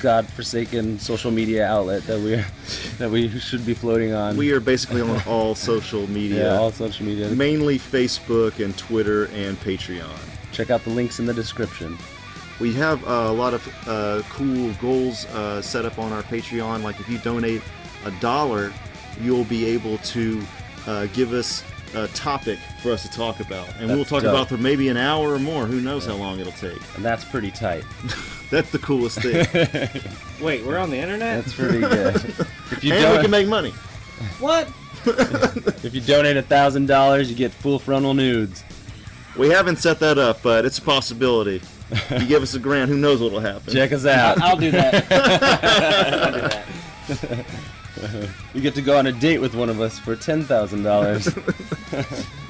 godforsaken social media outlet that we that we should be floating on. We are basically on all social media. Yeah, all social media. Mainly Facebook and Twitter and Patreon. Check out the links in the description. We have uh, a lot of uh, cool goals uh, set up on our Patreon. Like if you donate a dollar, you'll be able to uh, give us a topic for us to talk about, and That's we'll talk dope. about for maybe an hour or more. Who knows how long it'll take? And that's pretty tight. That's the coolest thing. Wait, we're on the internet? That's pretty good. If you and don't, we can make money. What? if you donate a thousand dollars, you get full frontal nudes. We haven't set that up, but it's a possibility. you give us a grand, who knows what'll happen? Check us out. I'll do that. I'll do that. You get to go on a date with one of us for ten thousand dollars.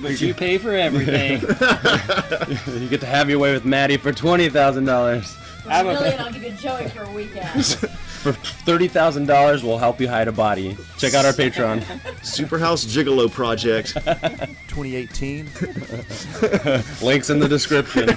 But you pay for everything. you get to have your way with Maddie for twenty thousand dollars. For a million, I'll give you Joey for a weekend. For thirty thousand dollars, we'll help you hide a body. Check out our Patreon. Superhouse Gigolo Project. 2018. Links in the description.